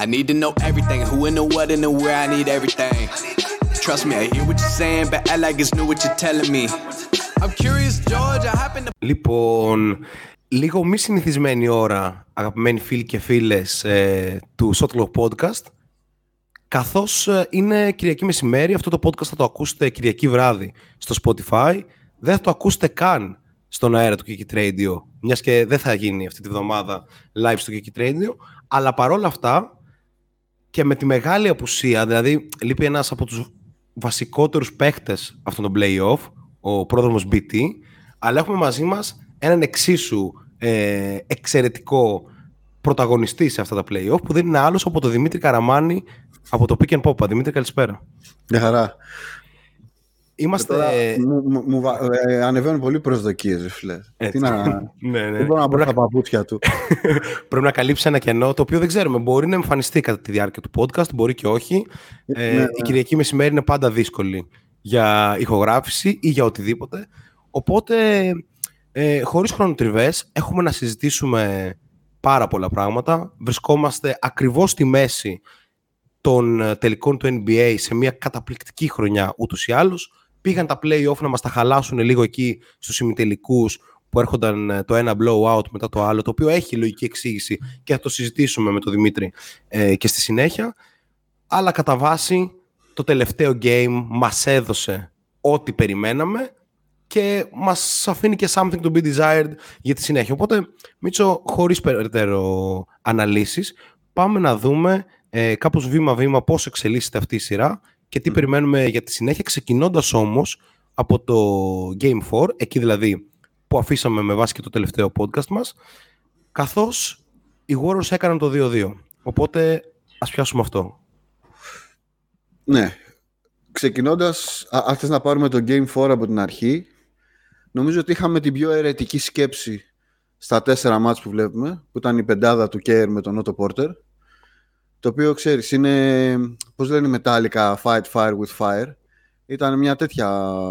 I need to know everything. Who and the what and the where. I need everything. Trust me, I hear what you're saying, but I like it's new what you're telling me. I'm curious, George. I happen to. Λοιπόν, λίγο μη συνηθισμένη ώρα, αγαπημένοι φίλοι και φίλες ε, του Shotlock Podcast. Καθώς ε, είναι Κυριακή μεσημέρι, αυτό το podcast θα το ακούσετε Κυριακή βράδυ στο Spotify. Δεν θα το ακούσετε καν στον αέρα του Kiki Radio, μιας και δεν θα γίνει αυτή τη βδομάδα live στο Kiki Radio. Αλλά παρόλα αυτά και με τη μεγάλη απουσία, δηλαδή λείπει ένας από τους βασικότερους παίχτες αυτόν τον play-off, ο πρόδρομος BT, αλλά έχουμε μαζί μας έναν εξίσου ε, εξαιρετικό πρωταγωνιστή σε αυτά τα play-off που δεν είναι άλλος από τον Δημήτρη Καραμάνη από το Pick and Pop. Δημήτρη, καλησπέρα. Μια χαρά. Είμαστε... Τώρα, μου, μου, μου βα- ε, ανεβαίνουν πολύ προσδοκίες, ρε φίλε. Τι να... ναι, ναι. Δεν μπορώ να μπω στα παπούτσια του. Πρέπει να καλύψει ένα κενό το οποίο δεν ξέρουμε. Μπορεί να εμφανιστεί κατά τη διάρκεια του podcast, μπορεί και όχι. Ε, Ναι, ναι. Η Κυριακή μεσημέρι είναι πάντα δύσκολη για ηχογράφηση ή για οτιδήποτε. Οπότε, ε, χωρίς χρονοτριβές, έχουμε να συζητήσουμε πάρα πολλά πράγματα. Βρισκόμαστε ακριβώς στη μέση των ε, τελικών του NBA σε μια καταπληκτική χρονιά ούτως ή άλλως. Πήγαν τα play-off να μας τα χαλάσουν λίγο εκεί στους ημιτελικούς που έρχονταν ε, το ένα blowout μετά το άλλο, το οποίο έχει λογική εξήγηση και θα το συζητήσουμε με τον Δημήτρη ε, και στη συνέχεια. Αλλά κατά βάση το τελευταίο game μας έδωσε ό,τι περιμέναμε και μας αφήνει και something to be desired για τη συνέχεια. Οπότε, Μίτσο, χωρίς περαιτέρω αναλύσεις, πάμε να δούμε ε, κάπως βήμα-βήμα πώς εξελίσσεται αυτή η σειρά και τι περιμένουμε για τη συνέχεια, ξεκινώντας όμως από το Game 4, εκεί δηλαδή που αφήσαμε με βάση και το τελευταίο podcast μας, καθώς οι Warriors έκαναν το 2-2. Οπότε ας πιάσουμε αυτό. ναι. Ξεκινώντας, α- αν θες να πάρουμε το Game 4 από την αρχή, νομίζω ότι είχαμε την πιο αιρετική σκέψη στα τέσσερα μάτς που βλέπουμε, που ήταν η πεντάδα του Κέρ με τον Otto Porter, το οποίο, ξέρεις, είναι, πώς λένε Metallica, fight fire with fire. Ήταν μια τέτοια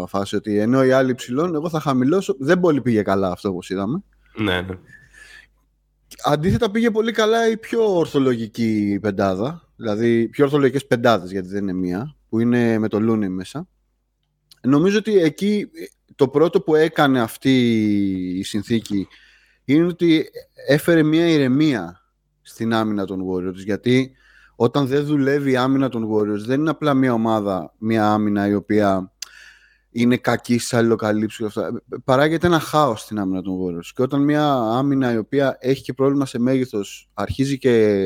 φάση ότι ενώ οι άλλοι ψηλών, εγώ θα χαμηλώσω. Δεν πολύ πήγε καλά αυτό όπως είδαμε. Ναι, ναι. Αντίθετα πήγε πολύ καλά η πιο ορθολογική πεντάδα, δηλαδή οι πιο ορθολογικές πεντάδες γιατί δεν είναι μία, που είναι με το Λούνι μέσα. Νομίζω ότι εκεί το πρώτο που έκανε αυτή η συνθήκη είναι ότι έφερε μία ηρεμία στην άμυνα των Warriors, γιατί όταν δεν δουλεύει η άμυνα των Warriors δεν είναι απλά μία ομάδα, μία άμυνα η οποία είναι κακή στι αλληλοκαλύψεις και αυτά. Παράγεται ένα χάος στην άμυνα των Warriors. Και όταν μια άμυνα η οποία έχει και πρόβλημα σε μέγεθος αρχίζει και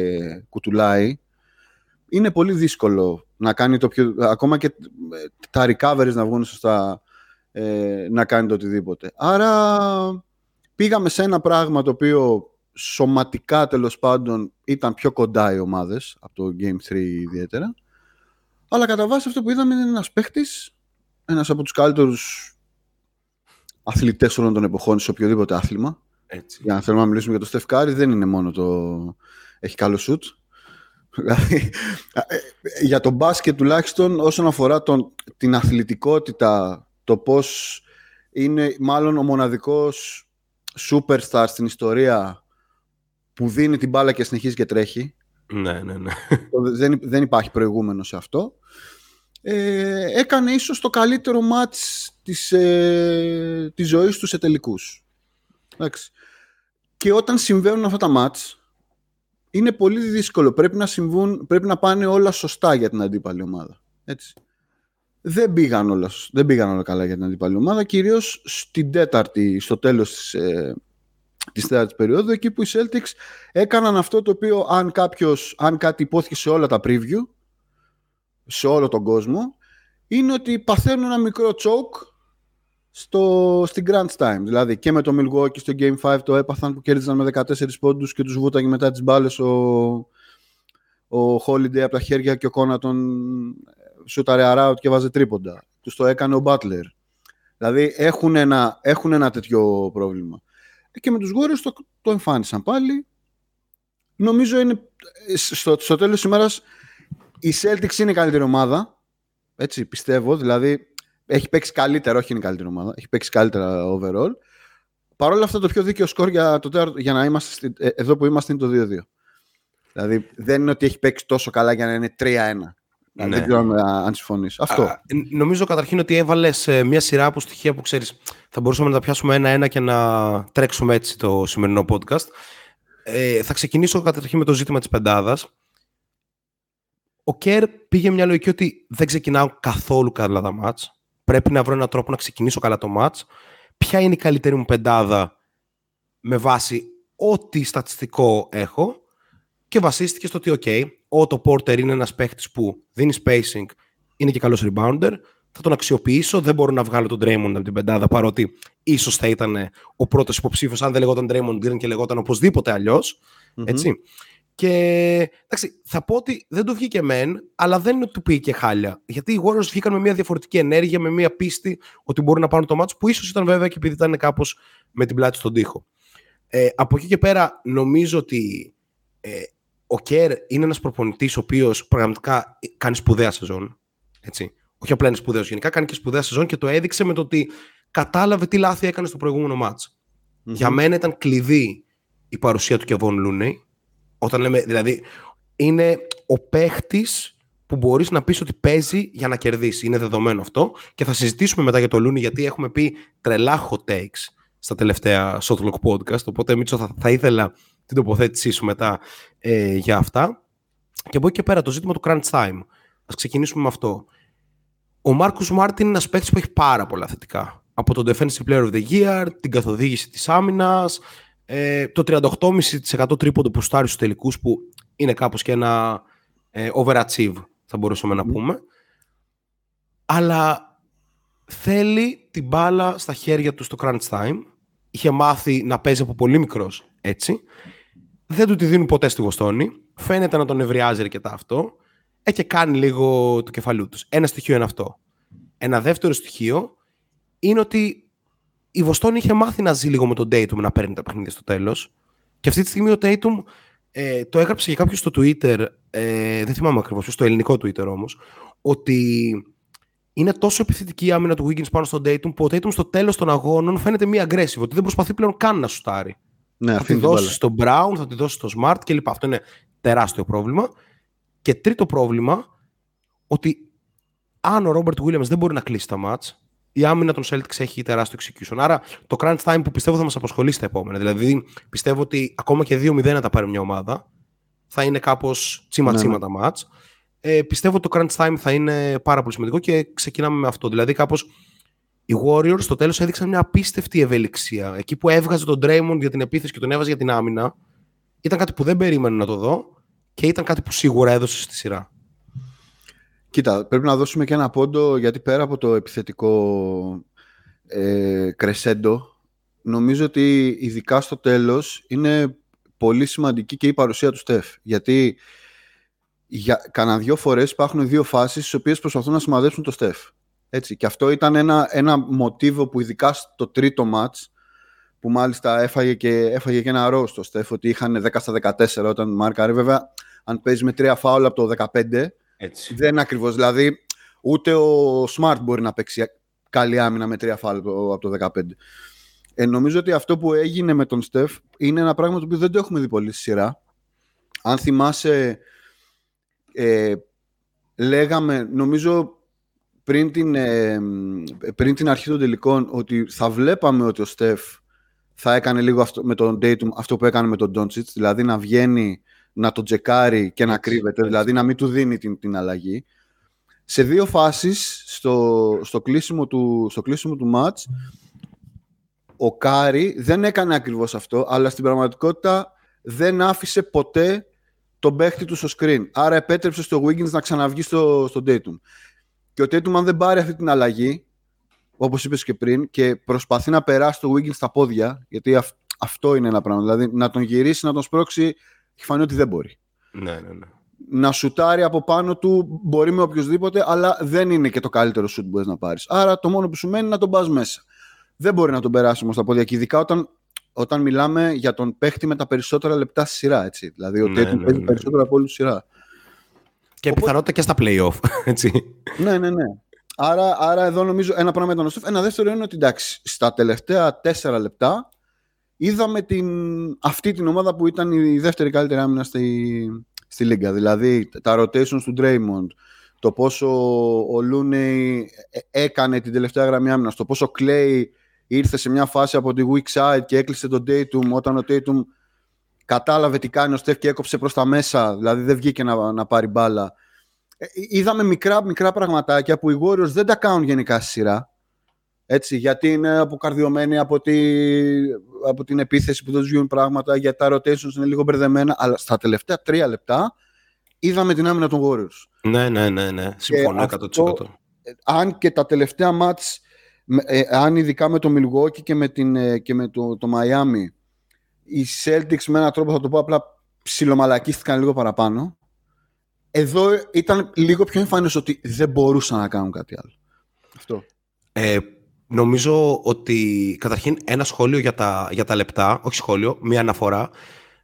κουτουλάει, είναι πολύ δύσκολο να κάνει το πιο. ακόμα και ε, τα recoveries να βγουν σωστά, ε, να κάνει το οτιδήποτε. Άρα πήγαμε σε ένα πράγμα το οποίο σωματικά τέλος πάντων ήταν πιο κοντά οι ομάδες από το Game 3 ιδιαίτερα. Αλλά κατά βάση αυτό που είδαμε είναι ένας παίχτης ένας από τους καλύτερους αθλητές όλων των εποχών σε οποιοδήποτε άθλημα. Έτσι. Για να θέλουμε να μιλήσουμε για το Steph Curry, δεν είναι μόνο το έχει καλό σουτ. Δηλαδή, ε, για τον μπάσκετ τουλάχιστον όσον αφορά τον, την αθλητικότητα, το πώς είναι μάλλον ο μοναδικός superstar στην ιστορία που δίνει την μπάλα και συνεχίζει και τρέχει. Ναι, ναι, ναι. δεν, δεν υπάρχει προηγούμενο σε αυτό. Ε, έκανε ίσως το καλύτερο μάτς της, ε, της ζωής του σε τελικούς. Εντάξει. Και όταν συμβαίνουν αυτά τα μάτς, είναι πολύ δύσκολο. Πρέπει να, συμβούν, πρέπει να πάνε όλα σωστά για την αντίπαλη ομάδα. Έτσι. Δεν πήγαν, όλα, δεν πήγαν όλα καλά για την αντίπαλη ομάδα, κυρίως στην τέταρτη, στο τέλος της, ε, της τέταρτης περίοδου, εκεί που οι Celtics έκαναν αυτό το οποίο αν κάποιος, αν κάτι υπόθηκε σε όλα τα preview, σε όλο τον κόσμο, είναι ότι παθαίνουν ένα μικρό choke στο, στην Grand Time. Δηλαδή και με το Milwaukee στο Game 5 το έπαθαν που κέρδισαν με 14 πόντους και τους βούταγε μετά τις μπάλες ο, ο Holiday από τα χέρια και ο Κόνατον σούταρε around και βάζε τρίποντα. Τους το έκανε ο Butler. Δηλαδή έχουν ένα, έχουν ένα τέτοιο πρόβλημα. Και με τους Warriors το, το εμφάνισαν πάλι. Νομίζω είναι στο, στο τέλος της ημέρας η Celtics είναι η καλύτερη ομάδα. Έτσι πιστεύω. Δηλαδή έχει παίξει καλύτερα, όχι είναι η καλύτερη ομάδα. Έχει παίξει καλύτερα overall. Παρ' όλα αυτά το πιο δίκαιο σκορ για, το τέταρτο- για να είμαστε στη- ε, εδώ που είμαστε είναι το 2-2. Δηλαδή δεν είναι ότι έχει παίξει τόσο καλά για να είναι 3-1. Ναι. Δεν ξέρω αν συμφωνείς. Αυτό. Α, νομίζω καταρχήν ότι έβαλες μια σειρά από στοιχεία που ξέρεις. Θα μπορούσαμε να τα πιάσουμε ένα-ένα και να τρέξουμε έτσι το σημερινό podcast. Ε, θα ξεκινήσω καταρχήν με το ζήτημα της πεντάδας. Ο Κέρ πήγε μια λογική ότι δεν ξεκινάω καθόλου καλά τα μάτς. Πρέπει να βρω έναν τρόπο να ξεκινήσω καλά το μάτς. Ποια είναι η καλύτερη μου πεντάδα με βάση ό,τι στατιστικό έχω και βασίστηκε στο ότι, OK, ο το Porter είναι ένας παίχτης που δίνει spacing, είναι και καλός rebounder, θα τον αξιοποιήσω, δεν μπορώ να βγάλω τον Draymond από την πεντάδα, παρότι ίσως θα ήταν ο πρώτος υποψήφιος, αν δεν λεγόταν Draymond Green και λεγόταν οπωσδήποτε έτσι. Και εντάξει, θα πω ότι δεν το βγήκε μεν, αλλά δεν είναι ότι του πήγε και χάλια. Γιατί οι Warriors βγήκαν με μια διαφορετική ενέργεια, με μια πίστη ότι μπορούν να πάρουν το μάτσο, που ίσως ήταν βέβαια και επειδή ήταν κάπως με την πλάτη στον τοίχο. Ε, από εκεί και πέρα, νομίζω ότι ε, ο Κέρ είναι ένας προπονητής ο οποίος πραγματικά κάνει σπουδαία σεζόν. Έτσι. Όχι απλά είναι σπουδαίος γενικά, κάνει και σπουδαία σεζόν και το έδειξε με το ότι κατάλαβε τι λάθη έκανε στο προηγούμενο μάτς. Για μένα ήταν κλειδί η παρουσία του Κεβόν Λούνεϊ. Όταν λέμε, δηλαδή, είναι ο παίχτης που μπορείς να πεις ότι παίζει για να κερδίσει. Είναι δεδομένο αυτό. Και θα συζητήσουμε μετά για το Λούνι, γιατί έχουμε πει τρελά hot takes στα τελευταία Shotlock podcast. Οπότε, Μίτσο, θα, θα ήθελα την τοποθέτησή σου μετά ε, για αυτά. Και από εκεί και πέρα το ζήτημα του crunch time. Α ξεκινήσουμε με αυτό. Ο Μάρκο Μάρτιν είναι ένας παίκτης που έχει πάρα πολλά θετικά. Από τον Defensive Player of the Year, την καθοδήγηση της άμυνας, ε, το 38,5% τρίποντο που στάρει στους τελικούς που είναι κάπως και ένα ε, overachieve θα μπορούσαμε να πούμε. Αλλά θέλει την μπάλα στα χέρια του στο crunch time. Είχε μάθει να παίζει από πολύ μικρός έτσι. Δεν του τη δίνουν ποτέ στη Βοστόνη. Φαίνεται να τον ευριάζει αρκετά αυτό. Ε, και κάνει λίγο το κεφαλού τους. Ένα στοιχείο είναι αυτό. Ένα δεύτερο στοιχείο είναι ότι η Βοστόνη είχε μάθει να ζει λίγο με τον Dayton να παίρνει τα παιχνίδια στο τέλος. Και αυτή τη στιγμή ο Dayton ε, το έγραψε και κάποιο στο Twitter, ε, δεν θυμάμαι ακριβώς, στο ελληνικό Twitter όμως, ότι είναι τόσο επιθετική η άμυνα του Wiggins πάνω στον Dayton που ο Dayton στο τέλος των αγώνων φαίνεται μη aggressive, ότι δεν προσπαθεί πλέον καν να σουτάρει. Ναι, θα τη δώσεις στον Brown, θα τη δώσεις στο Smart κλπ. Αυτό είναι τεράστιο πρόβλημα. Και τρίτο πρόβλημα, ότι αν ο Robert Williams δεν μπορεί να κλείσει τα μάτς, η άμυνα των Celtics έχει τεράστιο execution. Άρα το crunch time που πιστεύω θα μας απασχολεί στα επόμενα. Δηλαδή πιστεύω ότι ακόμα και 2-0 να τα πάρει μια ομάδα θα είναι κάπως τσίμα-τσίμα ναι, ναι. τα μάτς. Ε, πιστεύω ότι το crunch time θα είναι πάρα πολύ σημαντικό και ξεκινάμε με αυτό. Δηλαδή κάπως οι Warriors στο τέλος έδειξαν μια απίστευτη ευελιξία. Εκεί που έβγαζε τον Draymond για την επίθεση και τον έβαζε για την άμυνα ήταν κάτι που δεν περίμενα να το δω και ήταν κάτι που σίγουρα έδωσε στη σειρά. Κοίτα, πρέπει να δώσουμε και ένα πόντο γιατί πέρα από το επιθετικό ε, κρεσέντο νομίζω ότι ειδικά στο τέλος είναι πολύ σημαντική και η παρουσία του Στεφ. Γιατί για κανένα δύο φορές υπάρχουν δύο φάσεις στις οποίες προσπαθούν να σημαδέψουν το Στεφ. Έτσι. Και αυτό ήταν ένα, ένα μοτίβο που ειδικά στο τρίτο μάτς που μάλιστα έφαγε και, έφαγε και ένα ρο στο Στεφ ότι είχαν 10 στα 14 όταν μάρκαρε. Βέβαια, αν παίζει με τρία φάουλ από το 15 έτσι. Δεν είναι ακριβώς. Δηλαδή, ούτε ο Smart μπορεί να παίξει καλή άμυνα με τρία φάλ από το 15. Ε, νομίζω ότι αυτό που έγινε με τον Στεφ είναι ένα πράγμα το οποίο δεν το έχουμε δει πολύ στη σειρά. Αν θυμάσαι, ε, λέγαμε, νομίζω πριν την, ε, πριν την αρχή των τελικών, ότι θα βλέπαμε ότι ο Στεφ θα έκανε λίγο αυτό, με τον Dayton αυτό που έκανε με τον Doncic, δηλαδή να βγαίνει να το τσεκάρει και να κρύβεται, δηλαδή να μην του δίνει την, την αλλαγή. Σε δύο φάσεις, στο, στο, κλείσιμο του, στο κλείσιμο του μάτς, ο Κάρι δεν έκανε ακριβώς αυτό, αλλά στην πραγματικότητα δεν άφησε ποτέ τον παίχτη του στο screen. Άρα επέτρεψε στο Wiggins να ξαναβγεί στο, στο Tatum. Και ο Tatum αν δεν πάρει αυτή την αλλαγή, όπως είπες και πριν, και προσπαθεί να περάσει το Wiggins στα πόδια, γιατί αυτό είναι ένα πράγμα, δηλαδή να τον γυρίσει, να τον σπρώξει έχει φανεί ότι δεν μπορεί. Ναι, ναι, ναι. Να σουτάρει από πάνω του μπορεί με οποιοδήποτε, αλλά δεν είναι και το καλύτερο σουτ που μπορείς να πάρεις. Άρα το μόνο που σου μένει είναι να τον πας μέσα. Δεν μπορεί να τον περάσει όμως τα πόδια. Και ειδικά όταν, όταν μιλάμε για τον παίχτη με τα περισσότερα λεπτά στη σειρά. Έτσι. Δηλαδή ο ναι, ναι, παίζει ναι. περισσότερα από όλη τη σειρά. Και Οπότε... πιθανότητα και στα playoff. Έτσι. ναι, ναι, ναι. Άρα, άρα εδώ νομίζω ένα πράγμα ήταν ο Ένα δεύτερο είναι ότι εντάξει, στα τελευταία τέσσερα λεπτά είδαμε την, αυτή την ομάδα που ήταν η δεύτερη καλύτερη άμυνα στη, στη Λίγκα. Δηλαδή τα rotations του Draymond, το πόσο ο Looney έκανε την τελευταία γραμμή άμυνας, το πόσο Clay ήρθε σε μια φάση από τη weak side και έκλεισε τον Tatum όταν ο Tatum κατάλαβε τι κάνει ο Στεφ και έκοψε προς τα μέσα, δηλαδή δεν βγήκε να, να πάρει μπάλα. Ε, είδαμε μικρά, μικρά πραγματάκια που οι Warriors δεν τα κάνουν γενικά στη σειρά. Έτσι, γιατί είναι αποκαρδιωμένοι από, τη, από την επίθεση που δεν τους βγουν πράγματα, γιατί τα rotations είναι λίγο μπερδεμένα, αλλά στα τελευταία τρία λεπτά είδαμε την άμυνα των Warriors. Ναι, ναι, ναι, ναι. Συμφωνώ 100%. αν και τα τελευταία μάτς, ε, αν ειδικά με το Milwaukee και με, την, ε, και με το, το Miami, οι Celtics με έναν τρόπο θα το πω απλά ψιλομαλακίστηκαν λίγο παραπάνω. Εδώ ήταν λίγο πιο εμφανές ότι δεν μπορούσαν να κάνουν κάτι άλλο. Αυτό. Ε, νομίζω ότι καταρχήν ένα σχόλιο για τα, για τα λεπτά, όχι σχόλιο, μία αναφορά.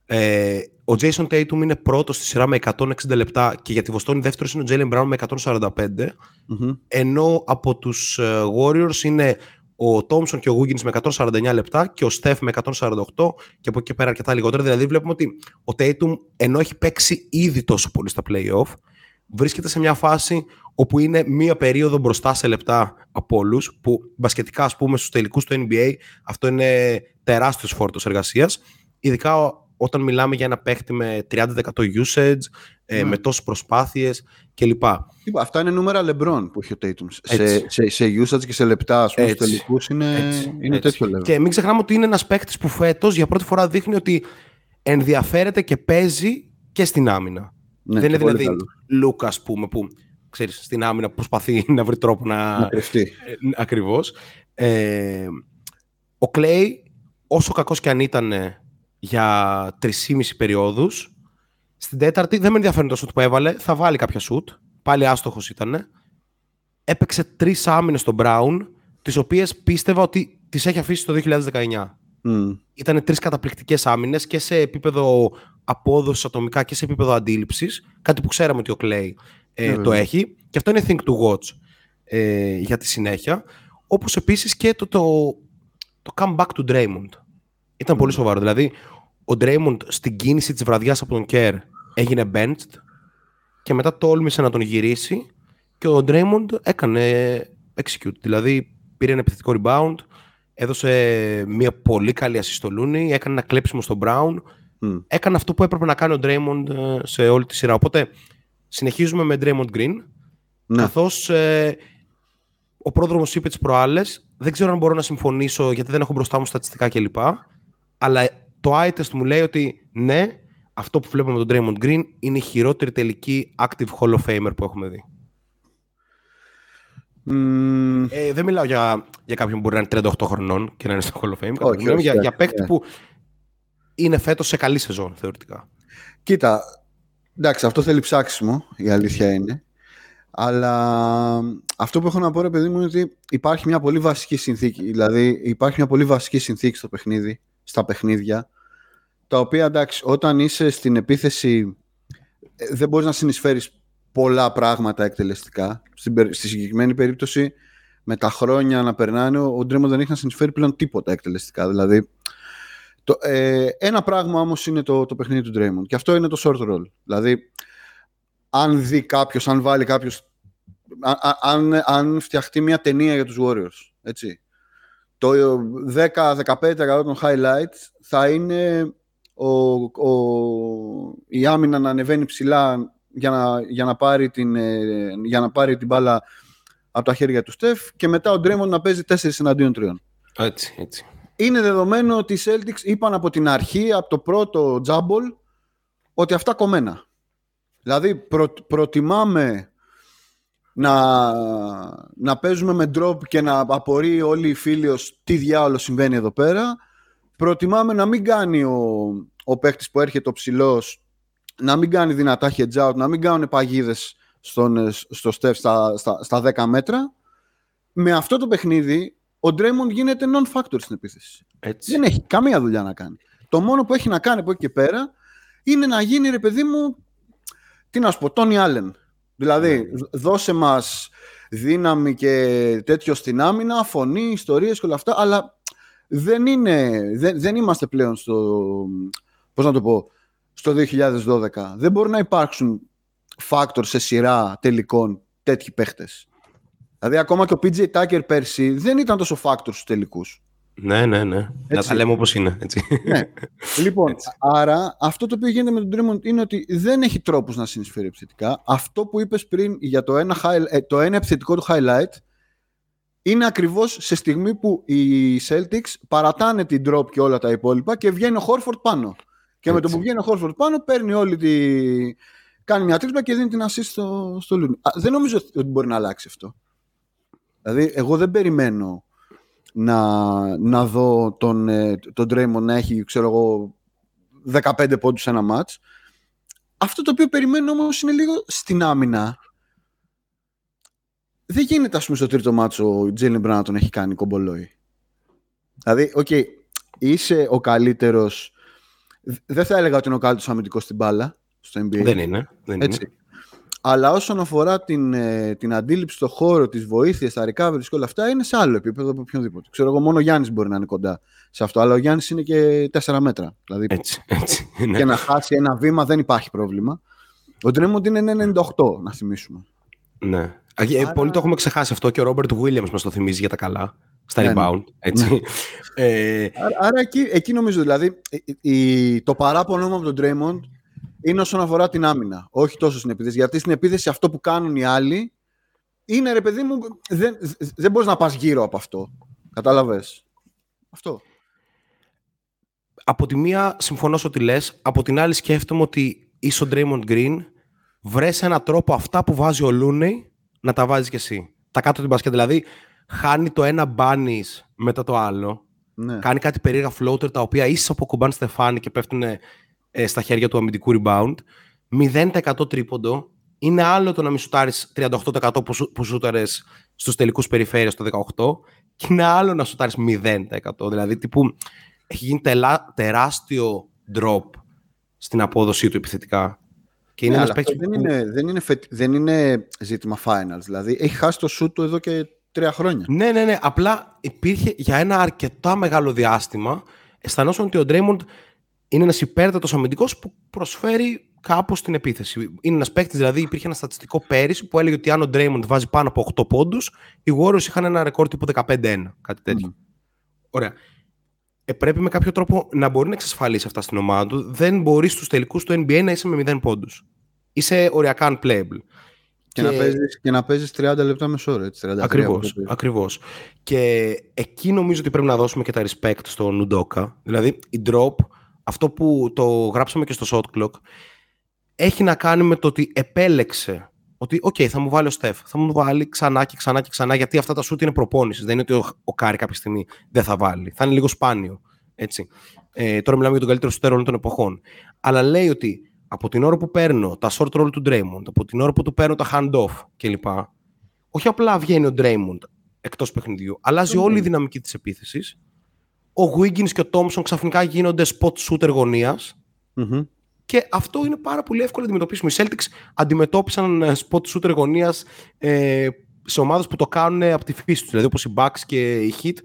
Ε, ο Jason Tatum είναι πρώτος στη σειρά με 160 λεπτά και για τη Βοστόνη δεύτερος είναι ο Jalen Brown με 145. Ενώ από τους ε, Warriors είναι ο Thompson και ο Wiggins με 149 λεπτά και ο Steph με 148 και από εκεί πέρα αρκετά λιγότερα. Δηλαδή βλέπουμε ότι ο Tatum ενώ έχει παίξει ήδη τόσο πολύ στα playoff βρίσκεται σε μια φάση όπου είναι μία περίοδο μπροστά σε λεπτά από όλους, που μπασκετικά ας πούμε στους τελικούς του NBA αυτό είναι τεράστιος φόρτος εργασίας. ειδικά όταν μιλάμε για ένα παίχτη με 30% usage, ε, ναι. με τόσες προσπάθειες κλπ. Αυτά είναι νούμερα LeBron που έχει ο Tatum. Σε, σε, σε, usage και σε λεπτά, ας πούμε, τελικούς είναι, είναι τέτοιο level. Και μην ξεχνάμε ότι είναι ένας παίχτης που φέτος για πρώτη φορά δείχνει ότι ενδιαφέρεται και παίζει και στην άμυνα. Ναι, Δεν είναι δηλαδή Λούκα, ας πούμε, που ξέρεις, στην άμυνα προσπαθεί να βρει τρόπο να. να κρυφτεί. Ε, Ακριβώς. Ε, ο Κλέη, όσο κακός και αν ήταν για 3,5 περιόδους, στην τέταρτη δεν με ενδιαφέρει το σουτ που έβαλε. Θα βάλει κάποια σουτ. Πάλι άστοχος ήταν. Έπαιξε τρεις άμυνες στον Brown, τις οποίες πίστευα ότι τις έχει αφήσει το 2019. Mm. Ήταν τρεις καταπληκτικές άμυνες και σε επίπεδο απόδοσης ατομικά και σε επίπεδο αντίληψης. Κάτι που ξέραμε ότι ο Clay ε, το έχει. Και αυτό είναι think to watch ε, για τη συνέχεια. Όπως επίσης και το, το, το comeback του Draymond. Ήταν πολύ σοβαρό. Δηλαδή, ο Draymond στην κίνηση της βραδιάς από τον Kerr έγινε benched και μετά τόλμησε να τον γυρίσει και ο Draymond έκανε execute. Δηλαδή, πήρε ένα επιθετικό rebound, έδωσε μια πολύ καλή assist στο Looney, έκανε ένα κλέψιμο στο Brown. Mm. Έκανε αυτό που έπρεπε να κάνει ο Draymond ε, σε όλη τη σειρά. Οπότε συνεχίζουμε με Draymond Green. Ναι. Καθώς ε, ο πρόδρομος είπε τις προάλλες, δεν ξέρω αν μπορώ να συμφωνήσω γιατί δεν έχω μπροστά μου στατιστικά κλπ. Αλλά το eye test μου λέει ότι ναι, αυτό που βλέπουμε με τον Draymond Green είναι η χειρότερη τελική active Hall of Famer που έχουμε δει. Ε, δεν μιλάω για, για κάποιον που μπορεί να είναι 38 χρονών και να είναι στο Hall of Fame. Όχι, μιλάω για, για παίκτη που είναι φέτος σε καλή σεζόν, θεωρητικά. Κοίτα, εντάξει, αυτό θέλει ψάξιμο, η αλήθεια είναι. Αλλά αυτό που έχω να πω, ρε παιδί μου, είναι ότι υπάρχει μια πολύ βασική συνθήκη. Δηλαδή, υπάρχει μια πολύ βασική συνθήκη στο παιχνίδι, στα παιχνίδια, τα οποία, εντάξει, όταν είσαι στην επίθεση, ε, δεν μπορείς να συνεισφέρεις πολλά πράγματα εκτελεστικά. Στην, στη συγκεκριμένη περίπτωση, με τα χρόνια να περνάνε, ο Ντρέμον δεν έχει να συνεισφέρει πλέον τίποτα εκτελεστικά. Δηλαδή, το, ε, ένα πράγμα όμως είναι το, το παιχνίδι του Draymond και αυτό είναι το short roll. Δηλαδή, αν δει κάποιος, αν βάλει κάποιος. Αν, αν φτιαχτεί μια ταινία για τους Warriors, έτσι, το 10-15% των highlights θα είναι ο, ο, η άμυνα να ανεβαίνει ψηλά για να, για να, πάρει, την, ε, για να πάρει την μπάλα από τα χέρια του Στεφ και μετά ο Ντρέμον να παίζει 4 εναντίον 3. Έτσι, έτσι. Είναι δεδομένο ότι οι Celtics είπαν από την αρχή, από το πρώτο τζάμπολ, ότι αυτά κομμένα. Δηλαδή προ, προτιμάμε να, να παίζουμε με drop και να απορεί όλοι οι φίλοι τι διάολο συμβαίνει εδώ πέρα. Προτιμάμε να μην κάνει ο, ο παίχτης που έρχεται ο ψηλός να μην κάνει δυνατά hedge out, να μην κάνουν παγίδες στον, ε, στο step στα, στα, στα 10 μέτρα. Με αυτό το παιχνίδι, ο Draymond γίνεται non-factor στην επίθεση. Έτσι. Δεν έχει καμία δουλειά να κάνει. Το μόνο που έχει να κάνει από εκεί και πέρα είναι να γίνει, ρε παιδί μου, τι να σου πω, Τόνι Άλεν. Δηλαδή, ναι. δώσε μας δύναμη και τέτοιο στην άμυνα, φωνή, ιστορίες και όλα αυτά, αλλά δεν, είναι, δεν, δεν είμαστε πλέον στο, πώς να το πω, στο 2012. Δεν μπορεί να υπάρξουν factor σε σειρά τελικών τέτοιοι παίχτες. Δηλαδή ακόμα και ο PJ Tucker πέρσι δεν ήταν τόσο factor στους τελικούς. Ναι, ναι, ναι. Να τα λέμε όπως είναι. Έτσι. Ναι. λοιπόν, άρα αυτό το οποίο γίνεται με τον Draymond είναι ότι δεν έχει τρόπους να συνεισφέρει επιθετικά. Αυτό που είπες πριν για το ένα, ε, το ένα επιθετικό του highlight είναι ακριβώς σε στιγμή που οι Celtics παρατάνε την drop και όλα τα υπόλοιπα και βγαίνει ο Horford πάνω. Και με το που βγαίνει ο Horford πάνω παίρνει όλη τη... κάνει μια τρίπλα και δίνει την assist στο, στο Δεν νομίζω ότι μπορεί να αλλάξει αυτό. Δηλαδή, εγώ δεν περιμένω να, να δω τον, ε, τον Draymond να έχει, ξέρω εγώ, 15 πόντους σε ένα μάτς. Αυτό το οποίο περιμένω όμως είναι λίγο στην άμυνα. Δεν γίνεται, ας πούμε, στο τρίτο μάτσο ο Τζέιλιν Μπράν να τον έχει κάνει κομπολόι. Δηλαδή, ok, okay, είσαι ο καλύτερος... Δεν θα έλεγα ότι είναι ο καλύτερος αμυντικός στην μπάλα στο NBA. Δεν είναι. Δεν Έτσι. Είναι. Αλλά όσον αφορά την, ε, την αντίληψη στο χώρο, της βοήθειας, τα recovery και όλα αυτά, είναι σε άλλο επίπεδο από οποιονδήποτε. Ξέρω εγώ, μόνο ο Γιάννης μπορεί να είναι κοντά σε αυτό. Αλλά ο Γιάννης είναι και 4 μέτρα. Δηλαδή, έτσι, έτσι. Και να χάσει ένα βήμα δεν υπάρχει πρόβλημα. Ο Ντρέμοντ είναι 98, να θυμίσουμε. Ναι. Άρα... Πολλοί το έχουμε ξεχάσει αυτό και ο Ρόμπερτ Βίλιαμς μας το θυμίζει για τα καλά. Στα ναι, ναι. rebound. Έτσι. Ναι. ε... Άρα, άρα εκεί, εκεί νομίζω δηλαδή η, το παράπονο μου από τον Ντρέμοντ είναι όσον αφορά την άμυνα. Όχι τόσο στην επίθεση. Γιατί στην επίθεση αυτό που κάνουν οι άλλοι είναι ρε παιδί μου, δεν, δεν μπορείς να πας γύρω από αυτό. Κατάλαβες; Αυτό. Από τη μία συμφωνώ σε ό,τι λες. Από την άλλη σκέφτομαι ότι είσαι ο Draymond Green. Βρες έναν τρόπο αυτά που βάζει ο Looney να τα βάζεις κι εσύ. Τα κάτω την μπασκετ. Δηλαδή, χάνει το ένα μπάνις μετά το άλλο. Ναι. Κάνει κάτι περίεργα floater τα οποία ίσως αποκουμπάνε στεφάνι και πέφτουν ε, στα χέρια του αμυντικού rebound. 0% τρίποντο. Είναι άλλο το να μην σουτάρεις 38% που, που σούταρες στους τελικούς περιφέρειες το 18 και είναι άλλο να σουτάρεις 0%. Δηλαδή, τύπου, έχει γίνει τεράστιο drop στην απόδοσή του επιθετικά. Και είναι ναι, αλλά αυτό δεν, είναι, δεν, είναι δεν είναι ζήτημα finals. Δηλαδή, έχει χάσει το σούτ του εδώ και τρία χρόνια. Ναι, ναι, ναι. Απλά υπήρχε για ένα αρκετά μεγάλο διάστημα αισθανόσαν ότι ο Ντρέιμοντ είναι ένας υπέρτατος αμυντικός που προσφέρει κάπως την επίθεση. Είναι ένας παίκτης, δηλαδή υπήρχε ένα στατιστικό πέρυσι που έλεγε ότι αν ο Ντρέιμοντ βάζει πάνω από 8 πόντους, οι Warriors είχαν ένα ρεκόρ τύπου 15-1, κάτι τέτοιο. Ωραία. Ε, πρέπει με κάποιο τρόπο να μπορεί να εξασφαλίσει αυτά στην ομάδα του. Δεν μπορείς στους τελικούς του NBA να είσαι με 0 πόντους. Είσαι οριακά unplayable. Και, και... να παίζεις, και να παίζεις 30 λεπτά μέσο όρο, έτσι, 30 ακριβώς, ακριβώς. Και εκεί νομίζω ότι πρέπει να δώσουμε και τα respect στον Ουντόκα. Δηλαδή, η drop αυτό που το γράψαμε και στο shot clock, έχει να κάνει με το ότι επέλεξε ότι, οκ, θα μου βάλει ο Στεφ, θα μου βάλει ξανά και ξανά και ξανά, γιατί αυτά τα σούτ είναι προπόνησης. Δεν είναι ότι ο, ο Κάρι κάποια στιγμή δεν θα βάλει. Θα είναι λίγο σπάνιο. Έτσι. Ε, τώρα μιλάμε για τον καλύτερο σουτέρ όλων των εποχών. Αλλά λέει ότι από την ώρα που παίρνω τα short roll του Draymond, από την ώρα που του παίρνω τα hand-off κλπ. Όχι απλά βγαίνει ο Draymond εκτός παιχνιδιού, αλλάζει όλη η δυναμική της επίθεσης ο Wiggins και ο Thompson ξαφνικά γίνονται spot shooter γωνίας. Και αυτό είναι πάρα πολύ εύκολο να αντιμετωπίσουμε. Οι Celtics αντιμετώπισαν ε, spot shooter γωνίας ε, σε ομάδες που το κάνουν από τη φύση τους. Δηλαδή όπως οι Bucks και οι Heat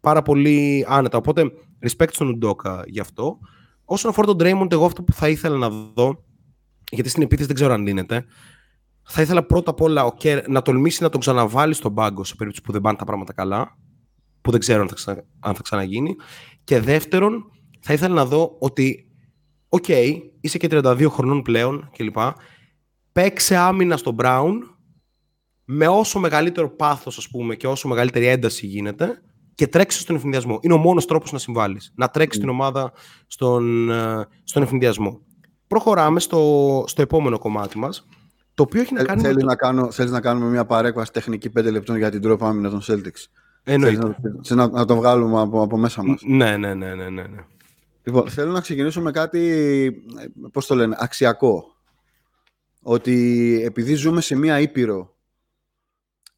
πάρα πολύ άνετα. Οπότε respect στον Udoka γι' αυτό. Όσον αφορά τον Draymond, εγώ αυτό που θα ήθελα να δω, γιατί στην επίθεση δεν ξέρω αν λύνεται, θα ήθελα πρώτα απ' όλα okay, να τολμήσει να τον ξαναβάλει στον πάγκο σε περίπτωση που δεν πάνε τα πράγματα καλά που δεν ξέρω αν θα, ξανα, αν θα ξαναγίνει. Και δεύτερον, θα ήθελα να δω ότι, ok, okay, είσαι και 32 χρονών πλέον κλπ. Παίξε άμυνα στον Brown με όσο μεγαλύτερο πάθος, ας πούμε, και όσο μεγαλύτερη ένταση γίνεται και τρέξει στον ευνηδιασμό. Είναι ο μόνος τρόπος να συμβάλλεις. Να τρέξεις mm. την ομάδα στον, ε, στον ευνηδιασμό. Προχωράμε στο, στο επόμενο κομμάτι μας. Το οποίο έχει να κάνει. Θέλεις να, κάνω, θέλεις να κάνουμε μια παρέκβαση τεχνική 5 λεπτών για την τρόπο άμυνα των Celtics; Εννοείται. Να, να, να, το βγάλουμε από, από μέσα μας. Ναι, ναι, ναι, ναι, ναι. ναι. Λοιπόν, θέλω να ξεκινήσω με κάτι, πώς το λένε, αξιακό. Ότι επειδή ζούμε σε μία ήπειρο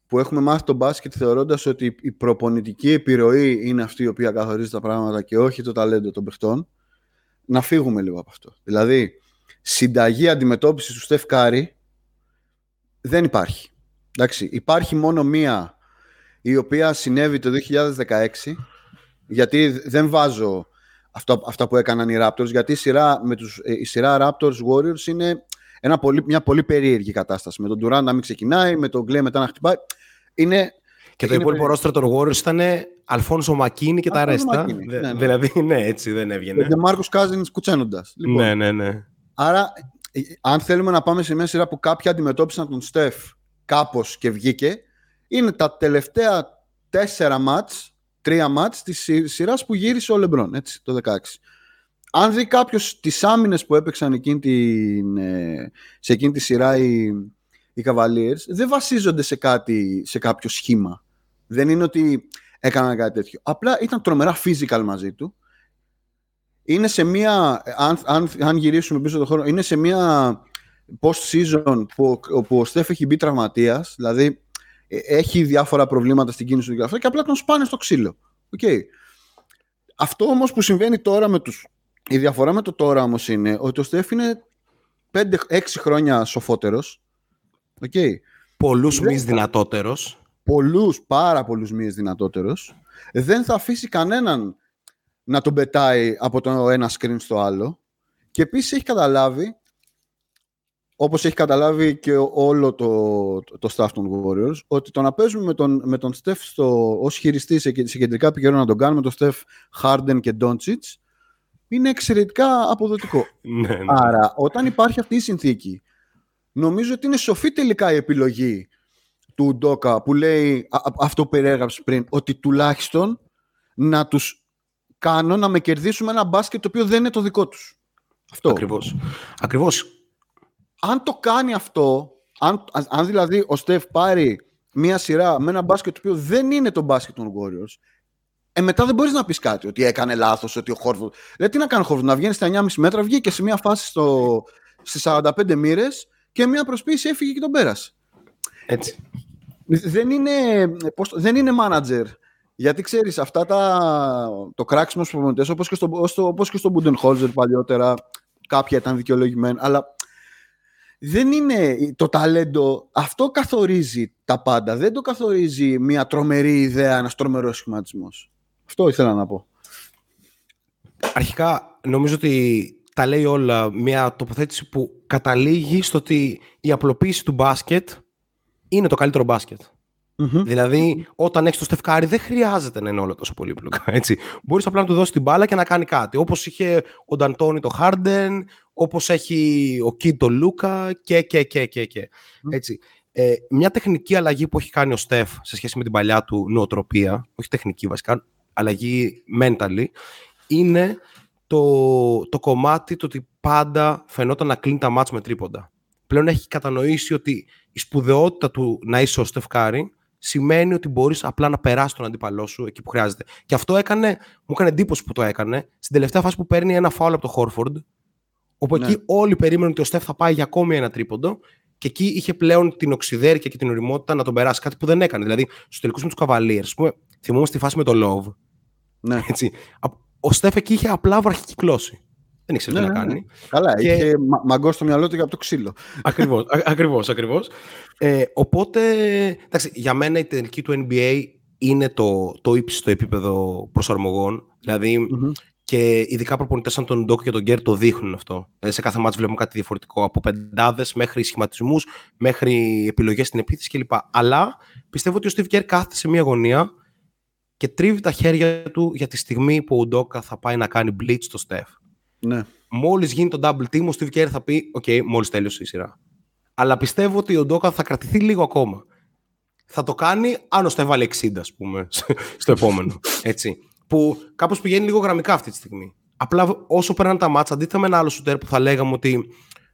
που έχουμε μάθει τον μπάσκετ θεωρώντας ότι η προπονητική επιρροή είναι αυτή η οποία καθορίζει τα πράγματα και όχι το ταλέντο των παιχτών, να φύγουμε λίγο από αυτό. Δηλαδή, συνταγή αντιμετώπισης του Στεφ Κάρη δεν υπάρχει. Εντάξει, υπάρχει μόνο μία η οποία συνέβη το 2016 Γιατί δεν βάζω αυτό, αυτά που έκαναν οι Raptors, γιατί η σειρά, με τους, ε, η σειρά Raptors Warriors είναι ένα πολύ, μια πολύ περίεργη κατάσταση. Με τον Durant να μην ξεκινάει, με τον Clay μετά να χτυπάει. Είναι, και το υπόλοιπο ρόστρο των Warriors ήταν Αλφόνσο Μακίνη και τα ρέστα. Ναι, ναι. Δηλαδή, ναι, έτσι δεν έβγαινε. Και Μάρκο Κάζιν κουτσένοντας. Λοιπόν, ναι, ναι, ναι. Άρα, ε, αν θέλουμε να πάμε σε μια σειρά που κάποιοι αντιμετώπισαν τον Στεφ κάπως και βγήκε, είναι τα τελευταία τέσσερα μάτς, τρία μάτς της σειράς που γύρισε ο Λεμπρόν, έτσι, το 16. Αν δει κάποιος τις άμυνες που έπαιξαν εκείνη την, ε, σε εκείνη τη σειρά οι, οι Cavaliers, δεν βασίζονται σε, κάτι, σε κάποιο σχήμα. Δεν είναι ότι έκαναν κάτι τέτοιο. Απλά ήταν τρομερά physical μαζί του. Είναι σε μία, αν, αν, αν γυρίσουμε πίσω το χρόνο, είναι σε μία post-season που, που ο Στέφ έχει μπει τραυματίας, δηλαδή ε, έχει διάφορα προβλήματα στην κίνηση του και και απλά τον σπάνε στο ξύλο. Okay. Αυτό όμως που συμβαίνει τώρα με τους... Η διαφορά με το τώρα όμως είναι ότι ο Στέφ είναι 5-6 χρόνια σοφότερος. Okay. Πολλούς μυς δυνατότερος. Πολλούς, πάρα πολλούς μυς δυνατότερος. Δεν θα αφήσει κανέναν να τον πετάει από το ένα screen στο άλλο. Και επίσης έχει καταλάβει όπως έχει καταλάβει και όλο το, το staff των Warriors, ότι το να παίζουμε με τον, με τον Steph στο, ως χειριστή σε, σε κεντρικά επικαιρό να τον κάνουμε τον Steph Harden και Doncic είναι εξαιρετικά αποδοτικό. Ναι, ναι. Άρα, όταν υπάρχει αυτή η συνθήκη, νομίζω ότι είναι σοφή τελικά η επιλογή του Ντόκα που λέει αυτό που περιέγραψες πριν, ότι τουλάχιστον να τους κάνω να με κερδίσουμε ένα μπάσκετ το οποίο δεν είναι το δικό τους. Αυτό. Ακριβώς. Ακριβώς αν το κάνει αυτό, αν, αν δηλαδή ο Στεφ πάρει μία σειρά με ένα μπάσκετ το οποίο δεν είναι το μπάσκετ των Warriors, ε, μετά δεν μπορείς να πεις κάτι, ότι έκανε λάθος, ότι ο Χόρβου. Δηλαδή, τι να κάνει ο Χόρβου, να βγαίνει στα 9,5 μέτρα, βγήκε σε μία φάση στο, στι 45 μοίρες και μία προσποίηση έφυγε και τον πέρασε. Έτσι. Δεν είναι, πώς, δεν είναι manager. Γιατί ξέρεις, αυτά τα, το κράξιμο στους προπονητές, όπως και, στο, όπως και στο Budenholzer παλιότερα, κάποια ήταν δικαιολογημένα, αλλά δεν είναι το ταλέντο, αυτό καθορίζει τα πάντα. Δεν το καθορίζει μια τρομερή ιδέα, ένας τρομερός σχηματισμός. Αυτό ήθελα να πω. Αρχικά, νομίζω ότι τα λέει όλα μια τοποθέτηση που καταλήγει στο ότι η απλοποίηση του μπάσκετ είναι το καλύτερο μπάσκετ. Δηλαδή, όταν έχεις το στεφκάρι, δεν χρειάζεται να είναι όλο τόσο πολύπλοκο. Έτσι. Μπορείς απλά να του δώσεις την μπάλα και να κάνει κάτι. Όπως είχε ο Νταντώνη το Χάρντεν, όπως έχει ο Κίντ το Λούκα και, και, και, και. και. Έτσι. Ε, μια τεχνική αλλαγή που έχει κάνει ο Στεφ σε σχέση με την παλιά του νοοτροπία, όχι τεχνική βασικά, αλλαγή mentally, είναι το, το κομμάτι το ότι πάντα φαινόταν να κλείνει τα μάτς με τρίποντα. Πλέον έχει κατανοήσει ότι η σπουδαιότητα του να είσαι ο Στεφκάρη σημαίνει ότι μπορείς απλά να περάσεις τον αντίπαλό σου εκεί που χρειάζεται. Και αυτό έκανε, μου έκανε εντύπωση που το έκανε στην τελευταία φάση που παίρνει ένα φάουλ από το Χόρφορντ. Όπου ναι. εκεί όλοι περίμεναν ότι ο Στεφ θα πάει για ακόμη ένα τρίποντο. Και εκεί είχε πλέον την οξυδέρκεια και την οριμότητα να τον περάσει. Κάτι που δεν έκανε. Δηλαδή, στους τελικούς με τους Καβαλίε, θυμόμαστε τη φάση με το Love. Ναι. Έτσι. Ο Στεφ εκεί είχε απλά βραχικυκλώσει. Δεν ήξερε ναι, τι να ναι, ναι. κάνει. Καλά, Και- είχε μα- μαγκώσει στο μυαλό του για από το ξύλο. Ακριβώς, α- ακριβώς, ακριβώς. Ε, οπότε, εντάξει, για μένα η τελική του NBA είναι το, το ύψιστο επίπεδο προσαρμογών. Δηλαδή, Μμμ. Και ειδικά προπονητές σαν τον Ντόκ και τον Γκέρ το δείχνουν αυτό. Δηλαδή, σε κάθε μάτς βλέπουμε κάτι διαφορετικό. Από πεντάδες μέχρι σχηματισμούς, μέχρι επιλογές στην επίθεση κλπ. Αλλά πιστεύω ότι ο Steve Kerr κάθεται σε μια γωνία και τρίβει τα χέρια του για τη στιγμή που ο Ουντόκα θα πάει να κάνει blitz στο Steph. Ναι. Μόλις γίνει το double team, ο Steve Kerr θα πει: Οκ, μόλις τέλειωσε η σειρά. Αλλά πιστεύω ότι ο Ουντόκα θα κρατηθεί λίγο ακόμα. Θα το κάνει αν ο Steph βάλει 60, ας πούμε, στο επόμενο. Έτσι. Που κάπως πηγαίνει λίγο γραμμικά αυτή τη στιγμή. Απλά όσο περνάνε τα μάτσα, αντίθετα με ένα άλλο σουτέρ που θα λέγαμε ότι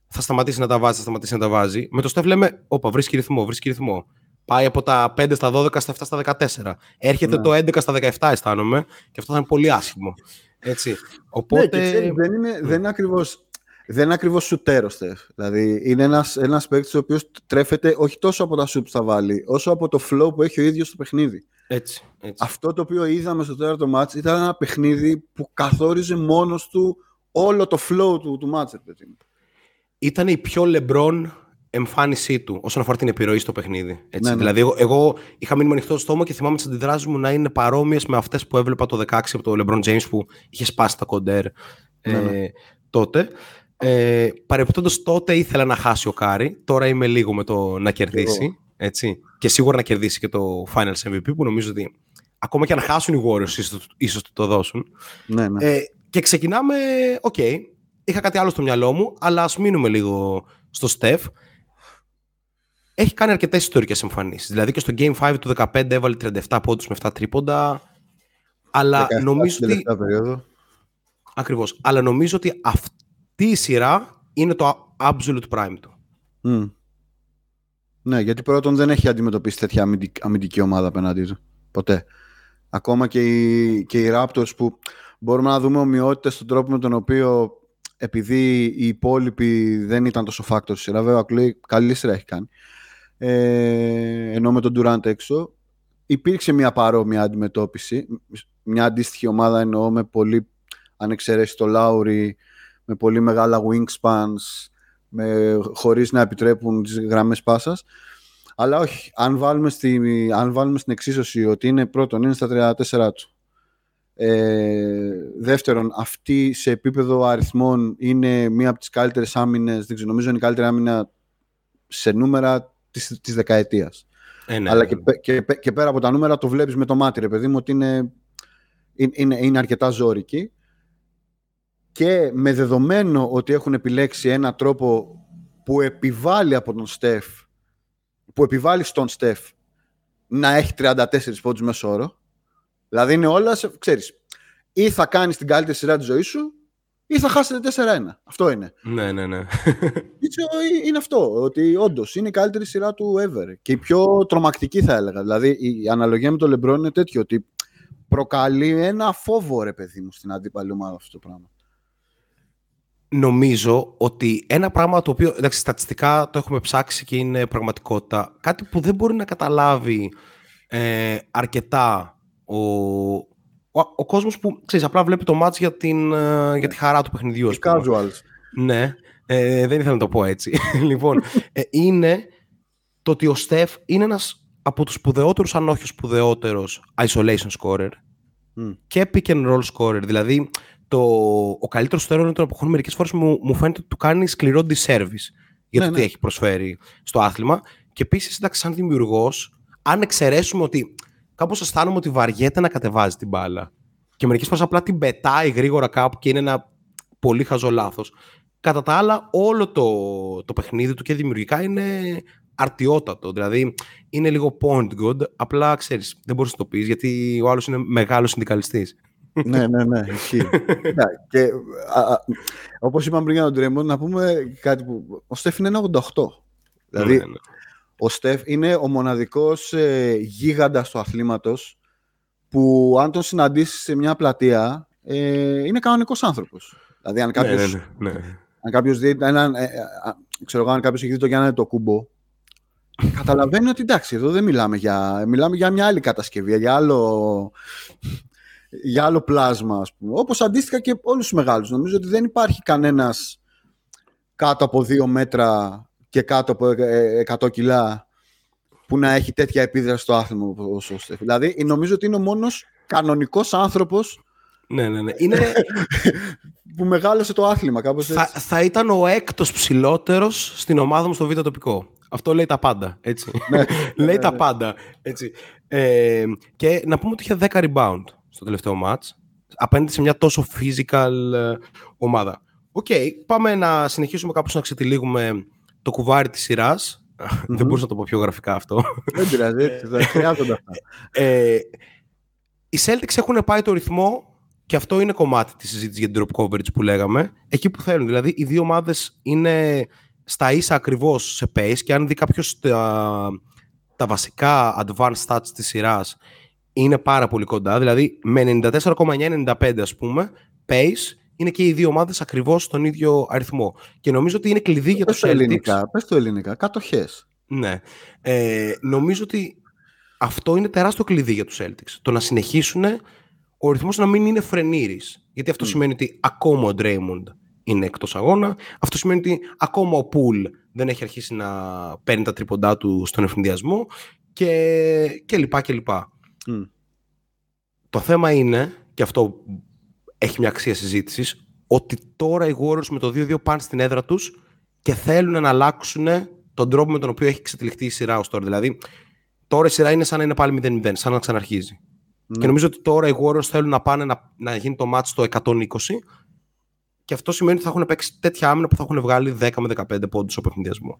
θα σταματήσει να τα βάζει, θα σταματήσει να τα βάζει. Με το Steph λέμε: Όπα, βρίσκει ρυθμό, βρίσκει ρυθμό. Πάει από τα 5 στα 12 στα 7 στα 14. Έρχεται Ναι. το 11 στα 17, αισθάνομαι, και αυτό θα είναι πολύ άσχημο. Έτσι. Οπότε. Ναι, και ξέρεις, δεν είναι, δεν είναι ακριβώς δεν είναι ακριβώς σουτέρος, Στεφ. Δηλαδή, είναι ένας, ένας παίκτης ο οποίος τρέφεται όχι τόσο από τα σουτ που θα βάλει, όσο από το flow που έχει ο ίδιος στο παιχνίδι. Έτσι, έτσι. Αυτό το οποίο είδαμε στο τέταρτο μάτς ήταν ένα παιχνίδι που καθόριζε μόνος του όλο το flow του, του μάτς. ρε παιδί μου. Ήταν η πιο LeBron εμφάνισή του όσον αφορά την επιρροή στο παιχνίδι. Έτσι. Ναι, ναι. Δηλαδή, εγώ, εγώ είχα μείνει με ανοιχτό στόμα και θυμάμαι τις αντιδράσεις μου να είναι παρόμοιες με αυτές που έβλεπα το 16 από το LeBron James που είχε σπάσει τα κοντέρ ε, Ναι, ναι. τότε. Ε, Παρεπιπτόντω τότε ήθελα να χάσει ο Κάρι. Τώρα είμαι λίγο με το να κερδίσει. Έτσι. Και σίγουρα να κερδίσει και το Finals MVP που νομίζω ότι ακόμα και αν χάσουν οι Warriors ίσως, ίσως του το δώσουν. Ναι, ναι. Ε, και ξεκινάμε, οκ, είχα κάτι άλλο στο μυαλό μου, αλλά ας μείνουμε λίγο στο Steph. Έχει κάνει αρκετές ιστορικές εμφανίσεις. Δηλαδή και στο Game 5 του 15 έβαλε 37 πόντους με 7 τρίποντα. Αλλά 17 νομίζω στην ότι... τελευταία περίοδο. Ακριβώς. Αλλά νομίζω ότι αυτή η σειρά είναι το absolute prime του. Μμ. Ναι, γιατί πρώτον δεν έχει αντιμετωπίσει τέτοια αμυντικ- αμυντική ομάδα απέναντί του. Ποτέ. Ακόμα και οι, και οι Raptors που μπορούμε να δούμε ομοιότητες στον τρόπο με τον οποίο επειδή οι υπόλοιποι δεν ήταν τόσο factor στη σειρά, βέβαια ο Clay καλή σειρά έχει κάνει, ε, ενώ με τον Durant έξω, υπήρξε μια παρόμοια αντιμετώπιση, μια αντίστοιχη ομάδα εννοώ με πολύ, αν εξαιρέσει το Lowry, με πολύ μεγάλα wingspans, με, χωρίς να επιτρέπουν τις γραμμές πάσας. Αλλά όχι, αν βάλουμε, στη, αν βάλουμε στην εξίσωση ότι είναι πρώτον, είναι στα 34 του. Ε, δεύτερον, αυτή σε επίπεδο αριθμών είναι μία από τις καλύτερες άμυνες, δεν ξέρω, νομίζω είναι η καλύτερη άμυνα σε νούμερα της, της δεκαετίας. Ε, ναι, Αλλά ναι, και, ναι. πε- και, πε- και πέρα από τα νούμερα το βλέπεις με το μάτι, ρε παιδί μου, ότι είναι, είναι, είναι, είναι αρκετά ζώρικη. Και με δεδομένο ότι έχουν επιλέξει ένα τρόπο που επιβάλλει από τον Στεφ, που επιβάλλει στον Στεφ να έχει 34 πόντους μέσω όρο. Δηλαδή είναι όλα, σε, ξέρεις, ή θα κάνεις την καλύτερη σειρά της ζωής σου ή θα χάσετε 4-1. Αυτό είναι. ναι, ναι, ναι. Έτσι, ε, είναι αυτό, ότι όντως είναι η καλύτερη σειρά του ever. Και η πιο τρομακτική θα έλεγα. Δηλαδή η αναλογία με τον Λεμπρόν είναι τέτοιο, ότι προκαλεί ένα φόβο ρε παιδί μου στην αντίπαλη ομάδα αυτό το πράγμα. Νομίζω ότι ένα πράγμα το οποίο, εντάξει, στατιστικά το έχουμε ψάξει και είναι πραγματικότητα, κάτι που δεν μπορεί να καταλάβει ε, αρκετά ο, ο, ο κόσμος που, ξέρεις, απλά βλέπει το μάτς για, την, ε, για τη χαρά του παιχνιδιού, ας Οι πούμε. casuals. Ναι, ε, δεν ήθελα να το πω έτσι. λοιπόν, ε, είναι το ότι ο Στεφ είναι ένας από τους σπουδαιότερους, αν όχι ο σπουδαιότερος isolation scorer Μμ. και pick and roll scorer. Δηλαδή, το, ο καλύτερος του των εποχών μερικές φορές μου, μου φαίνεται ότι του κάνει σκληρό disservice για Ναι, το τι ναι. έχει προσφέρει στο άθλημα. Και επίσης, εντάξει, σαν δημιουργός, αν εξαιρέσουμε ότι κάπως αισθάνομαι ότι βαριέται να κατεβάζει την μπάλα και μερικές φορές απλά την πετάει γρήγορα κάπου και είναι ένα πολύ χαζό λάθος. Κατά τα άλλα, όλο το, το παιχνίδι του και δημιουργικά είναι αρτιότατο. Δηλαδή, είναι λίγο point good, απλά ξέρεις, δεν μπορείς να το πεις γιατί ο άλλος είναι μεγάλος συνδικαλιστής. Ναι, ναι, ναι, ισχύει. Ναι, και α, α, όπως είπαμε πριν για τον Τρέμον, να πούμε κάτι που... Ο Στεφ είναι ένα 88. Δηλαδή, Ναι, ναι. ο Στεφ είναι ο μοναδικός ε, γίγαντας του αθλήματος που αν τον συναντήσεις σε μια πλατεία ε, είναι κανονικός άνθρωπος. Δηλαδή αν κάποιος, Ναι, ναι, ναι. αν κάποιος δει έναν, ε, ε, α, ξέρω εγώ, αν κάποιος έχει δει το Γιάννη το κούμπο καταλαβαίνει ότι εντάξει εδώ δεν μιλάμε για, μιλάμε για μια άλλη κατασκευή, για άλλο, για άλλο πλάσμα ας πούμε. Όπως αντίστοιχα και όλους τους μεγάλους. Νομίζω ότι δεν υπάρχει κανένας κάτω από δύο μέτρα και κάτω από ε, 100 κιλά που να έχει τέτοια επίδραση στο άθλημα όπως ο Στεφ. Δηλαδή νομίζω ότι είναι ο μόνος κανονικός άνθρωπος ναι, ναι, ναι. Είναι, που μεγάλωσε το άθλημα κάπως θα, έτσι. θα ήταν ο έκτος ψηλότερος στην ομάδα μου στο β' τοπικό. Αυτό λέει τα πάντα, έτσι. λέει τα πάντα, έτσι. Ε, και να πούμε ότι είχε 10 rebound στο τελευταίο match απέναντι σε μια τόσο physical ε, ομάδα. Οκ, πάμε να συνεχίσουμε κάπως να ξετυλίγουμε το κουβάρι της σειράς. Δεν μπορούσα να το πω πιο γραφικά αυτό. Δεν πειράζει, έτσι, δεν χρειάζονται αυτά. Ε, οι Celtics έχουν πάει το ρυθμό και αυτό είναι κομμάτι της συζήτησης για την drop coverage που λέγαμε. Εκεί που θέλουν. Δηλαδή, οι δύο ομάδες είναι στα ίσα ακριβώς σε pace και αν δει κάποιος τα, τα βασικά advanced stats της σειράς είναι πάρα πολύ κοντά. Δηλαδή, με 94,9-95 ας πούμε, pace είναι και οι δύο ομάδες ακριβώς στον ίδιο αριθμό. Και νομίζω ότι είναι κλειδί για Πες τους το Celtics. ελληνικά, πες το ελληνικά, κατοχές. Ναι. Ε, νομίζω ότι αυτό είναι τεράστιο κλειδί για τους Celtics. Το να συνεχίσουν ο ρυθμός να μην είναι φρενήρης. Γιατί αυτό σημαίνει ότι ακόμα ο Draymond είναι εκτός αγώνα. Αυτό σημαίνει ότι ακόμα ο Pool δεν έχει αρχίσει να παίρνει τα τρίποντά του στον ευνηδιασμό και, και λοιπά και λοιπά. Το θέμα είναι, και αυτό έχει μια αξία συζήτησης, ότι τώρα οι Warriors με το 2-2 πάνε στην έδρα τους και θέλουν να αλλάξουν τον τρόπο με τον οποίο έχει εξετυλιχθεί η σειρά ως τώρα. Δηλαδή, τώρα η σειρά είναι σαν να είναι πάλι 0-0, σαν να ξαναρχίζει. Και νομίζω ότι τώρα οι Warriors θέλουν να πάνε να, να γίνει το match στο 120 και αυτό σημαίνει ότι θα έχουν παίξει τέτοια άμυνα που θα έχουν βγάλει 10 με 15 πόντους στο παιχνιδιασμό.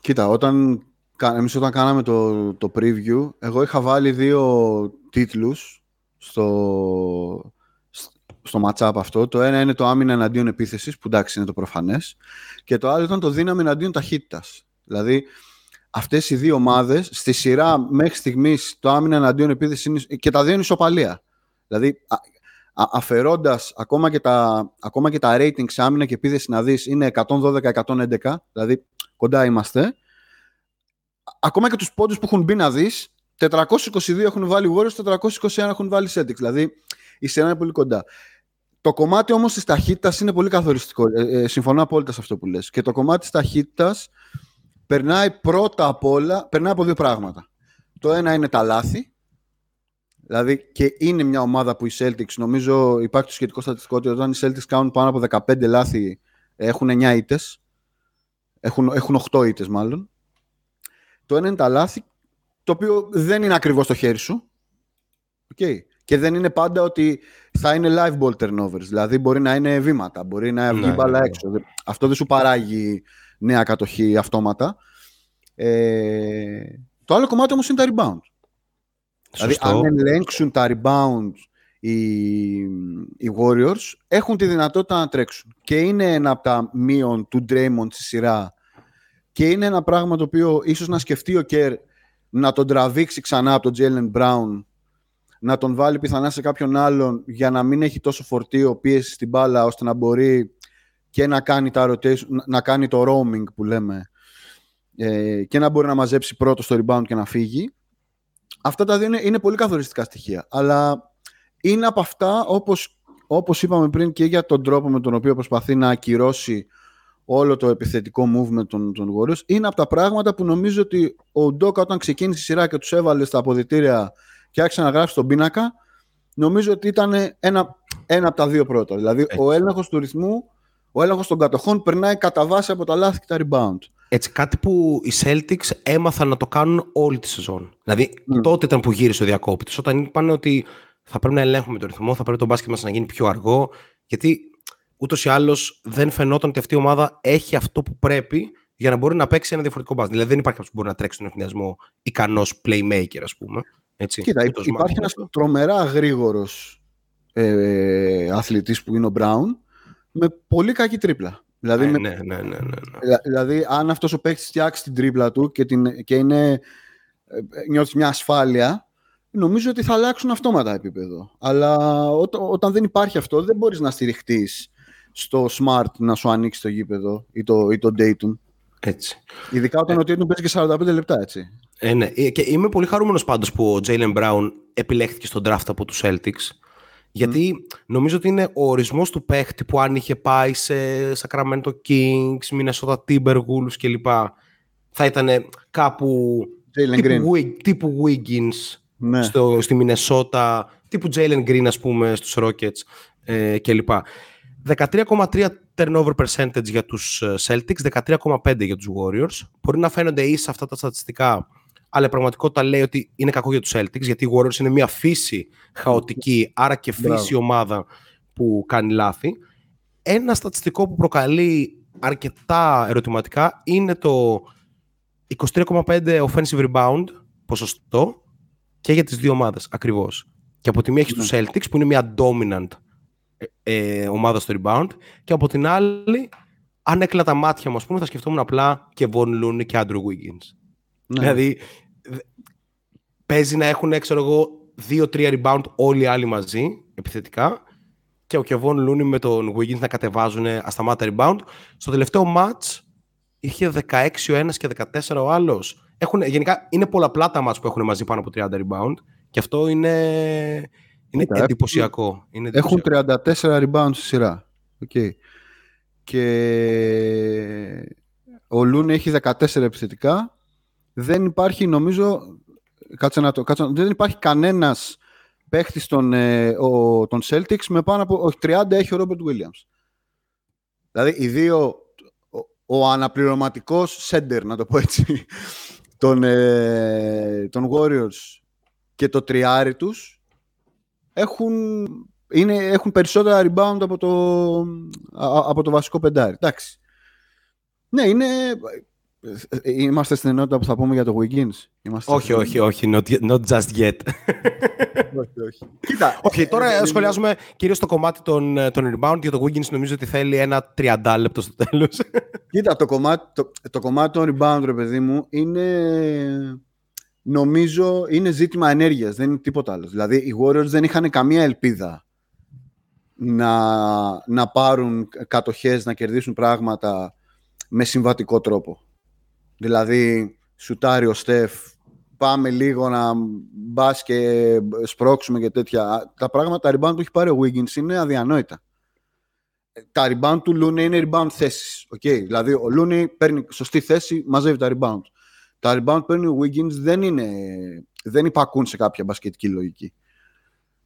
Κοίτα, όταν, εμείς όταν κάναμε το, το preview, εγώ είχα βάλει δύο τίτλους στο, στο matchup αυτό. Το ένα είναι το άμυνα εναντίον επίθεσης, που εντάξει είναι το προφανές, και το άλλο ήταν το δύναμη εναντίον ταχύτητας. Δηλαδή, αυτές οι δύο ομάδες, στη σειρά μέχρι στιγμής το άμυνα εναντίον επίθεσης είναι, και τα δύο είναι ισοπαλία. Δηλαδή, αφαιρώντας ακόμα και, τα, ακόμα και τα ratings άμυνα και επίθεση να δεις είναι 112-111, δηλαδή κοντά είμαστε. Ακόμα και τους πόντους που έχουν μπει να δεις, 422 έχουν βάλει Warriors, 421 έχουν βάλει Celtics. Δηλαδή η σειρά είναι πολύ κοντά. Το κομμάτι όμως της ταχύτητας είναι πολύ καθοριστικό. Ε, ε, συμφωνώ απόλυτα σε αυτό που λες. Και το κομμάτι της ταχύτητας περνάει πρώτα απ' όλα, περνάει από δύο πράγματα. Το ένα είναι τα λάθη, Δηλαδή και είναι μια ομάδα που οι Celtics, νομίζω υπάρχει το σχετικό στατιστικό ότι όταν οι Celtics κάνουν πάνω από 15 λάθη έχουν 9 ήττες. Έχουν, έχουν 8 ήττες μάλλον. Το ένα είναι τα λάθη, το οποίο δεν είναι ακριβώς στο χέρι σου. Okay. Και δεν είναι πάντα ότι θα είναι live ball turnovers. Δηλαδή μπορεί να είναι βήματα, μπορεί να βγει ναι, μπάλα ναι, ναι. έξω. Αυτό δεν σου παράγει νέα κατοχή αυτόματα. Ε, το άλλο κομμάτι όμως είναι τα rebound. Δηλαδή, αν ελέγξουν τα rebound οι, οι Warriors, έχουν τη δυνατότητα να τρέξουν. Και είναι ένα από τα μείον του Draymond στη σειρά. Και είναι ένα πράγμα το οποίο ίσως να σκεφτεί ο Κέρ να τον τραβήξει ξανά από τον Jalen Brown, να τον βάλει πιθανά σε κάποιον άλλον για να μην έχει τόσο φορτίο πίεση στην μπάλα, ώστε να μπορεί και να κάνει, τα rotation, να κάνει το roaming που λέμε ε, και να μπορεί να μαζέψει πρώτο στο rebound και να φύγει. Αυτά τα δύο είναι, είναι πολύ καθοριστικά στοιχεία. Αλλά είναι από αυτά, όπως, όπως είπαμε πριν, και για τον τρόπο με τον οποίο προσπαθεί να ακυρώσει όλο το επιθετικό movement των, των Warriors, είναι από τα πράγματα που νομίζω ότι ο Ντόκα όταν ξεκίνησε η σειρά και τους έβαλε στα αποδητήρια και άρχισε να γράψει τον πίνακα, νομίζω ότι ήταν ένα, ένα από τα δύο πρώτα. Δηλαδή, ο έλεγχος του ρυθμού, ο έλεγχος των κατοχών περνάει κατά βάση από τα λάθη και τα rebound. Έτσι, κάτι που οι Celtics έμαθαν να το κάνουν όλη τη σεζόν. Δηλαδή, mm. τότε ήταν που γύρισε ο διακόπτη. Όταν είπαν ότι θα πρέπει να ελέγχουμε το ρυθμό, θα πρέπει το μπάσκετ μας να γίνει πιο αργό. Γιατί ούτως ή άλλως δεν φαινόταν ότι αυτή η ομάδα έχει αυτό που πρέπει για να μπορεί να παίξει ένα διαφορετικό μπάσκετ. Δηλαδή, δεν υπάρχει κάποιος που μπορεί να τρέξει τον ευθυνιασμό ικανός playmaker, ας πούμε. Έτσι, Κοίτα, υπάρχει ένας τρομερά γρήγορος ε, αθλητής που είναι ο Μπράουν με πολύ κακή τρίπλα. Δηλαδή, ναι, ναι, ναι, ναι, ναι. Δηλαδή, αν αυτός ο παίκτης φτιάξει την τρίπλα του και, την, και είναι, ε, νιώθει μια ασφάλεια, νομίζω ότι θα αλλάξουν αυτόματα επίπεδο. Αλλά όταν δεν υπάρχει αυτό, δεν μπορείς να στηριχτείς στο smart να σου ανοίξει το γήπεδο ή το, ή το Dayton. Έτσι. Ειδικά όταν ε, ο Dayton παίζει και 45 λεπτά, έτσι. Ε, ναι. Ε, και είμαι πολύ χαρούμενος πάντως που ο Jalen Brown επιλέχθηκε στον draft από τους Celtics γιατί νομίζω ότι είναι ο ορισμός του παίχτη που αν είχε πάει σε Sacramento Kings, Minnesota Timberwolves κλπ. Θα ήταν κάπου τύπου, τύπου Wiggins ναι. στο, στη Minnesota, τύπου Jalen Green ας πούμε στους Rockets ε, κλπ. 13,3 turnover percentage για τους ε, Celtics, 13,5 για τους Warriors. Μπορεί να φαίνονται ίσα αυτά τα στατιστικά αλλά η πραγματικότητα λέει ότι είναι κακό για τους Celtics, γιατί οι Warriors είναι μια φύση χαοτική, άρα και φύση ομάδα που κάνει λάθη. Ένα στατιστικό που προκαλεί αρκετά ερωτηματικά είναι το 23,5 offensive rebound ποσοστό και για τις δύο ομάδες ακριβώς. Και από τη μία έχει τους ναι. Celtics που είναι μια dominant ε, ε, ομάδα στο rebound και από την άλλη αν έκλα τα μάτια μου ας πούμε θα σκεφτόμουν απλά και Von Looney και Andrew Wiggins. Ναι. Δηλαδή, παίζει να έχουν, ξέρω εγώ, δύο-τρία rebound όλοι οι άλλοι μαζί, επιθετικά, και ο Κεβόν Λούνι με τον Wiggins να κατεβάζουν ασταμάτα rebound. Στο τελευταίο match είχε 16 ο ένας και 14 ο άλλος. Έχουν, γενικά είναι πολλαπλά τα match που έχουν μαζί πάνω από 30 rebound και αυτό είναι, είναι εντυπωσιακό. Είναι εντυπωσιακό. Έχουν 34 rebound στη σειρά. Okay. Και Ο Λούνι έχει 14 επιθετικά. Δεν υπάρχει, νομίζω, κάτσε να το, κάτσε, να- δεν υπάρχει κανένας παίχτης των, ε, ο, των Celtics με πάνω από, όχι 30 έχει ο Ρόμπερτ Williams. Δηλαδή, οι δύο, ο, ο αναπληρωματικός σέντερ, να το πω έτσι, των, ε, των Warriors και το τριάρι τους έχουν, είναι, έχουν περισσότερα rebound από το, α- από το βασικό πεντάρι. Εντάξει. Ναι, είναι... ε, Είμαστε στην ενότητα που θα πούμε για το Wiggins. Είμαστε όχι, στην- όχι, όχι. Not, yet- not just yet. όχι, όχι. Κοίτα, όχι, τώρα ε, σχολιάζουμε κυρίως το κομμάτι των, ε, των rebound. Για το Wiggins νομίζω ότι θέλει ένα 30 λεπτό στο τέλος. Κοίτα, το κομμάτι, το, το κομμάτι των rebound, ρε παιδί μου, είναι... Νομίζω είναι ζήτημα ενέργειας, δεν είναι τίποτα άλλο. Δηλαδή, οι Warriors δεν είχαν καμία ελπίδα να, να πάρουν κατοχές, να κερδίσουν πράγματα με συμβατικό τρόπο. Δηλαδή, σουτάρει ο Στεφ, πάμε λίγο να μπας και σπρώξουμε και τέτοια. Τα πράγματα, τα rebound που έχει πάρει ο Wiggins είναι αδιανόητα. Τα rebound του Looney είναι rebound θέσεις. Okay. Δηλαδή, ο Looney παίρνει σωστή θέση, μαζεύει τα rebound. Τα rebound που παίρνει ο Wiggins δεν, είναι, δεν υπακούν σε κάποια μπασκετική λογική.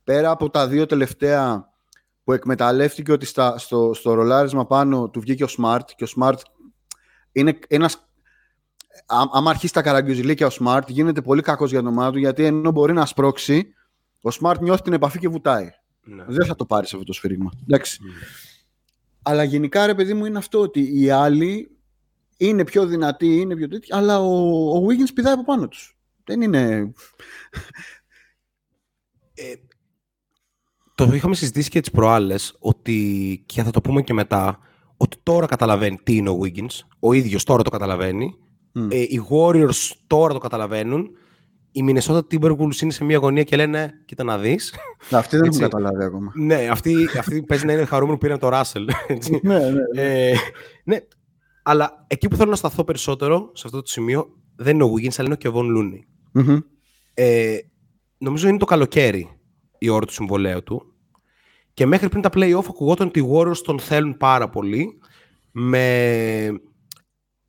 Πέρα από τα δύο τελευταία που εκμεταλλεύτηκε ότι στα, στο, στο ρολάρισμα πάνω του βγήκε ο Smart και ο Smart είναι ένας Α- άμα αρχίσει τα καραγκιουζιλίκια ο Smart, γίνεται πολύ κακός για την ομάδα του γιατί ενώ μπορεί να σπρώξει, ο Smart νιώθει την επαφή και βουτάει. Ναι. Δεν θα το πάρεις αυτό το σφύριγμα. Εντάξει. Αλλά γενικά ρε παιδί μου είναι αυτό ότι οι άλλοι είναι πιο δυνατοί, είναι πιο τέτοιοι, αλλά ο, ο Wiggins πηδάει από πάνω τους. Δεν είναι... Το είχαμε συζητήσει και τις προάλλες ότι, και θα το πούμε και μετά, ότι τώρα καταλαβαίνει τι είναι ο Wiggins. Ο ίδιος τώρα το καταλαβαίνει. Μμ. Ε, οι Warriors τώρα το καταλαβαίνουν. Οι Minnesota Timberwolves είναι σε μια γωνία και λένε κοίτα να δεις. Αυτοί δεν έχουν Έτσι. καταλάβει ακόμα. ναι, αυτοί, αυτοί παίζει να είναι χαρούμενοι που πήραν το Russell. έτσι. ναι, ναι. ε, ναι, αλλά εκεί που θέλω να σταθώ περισσότερο, σε αυτό το σημείο, δεν είναι ο Wiggins, αλλά είναι ο Kevon Looney. Μμμ. Ε, νομίζω είναι το καλοκαίρι η ώρα του συμβολέου του. Και μέχρι πριν τα play-off ακουγόταν ότι οι Warriors τον θέλουν πάρα πολύ. Με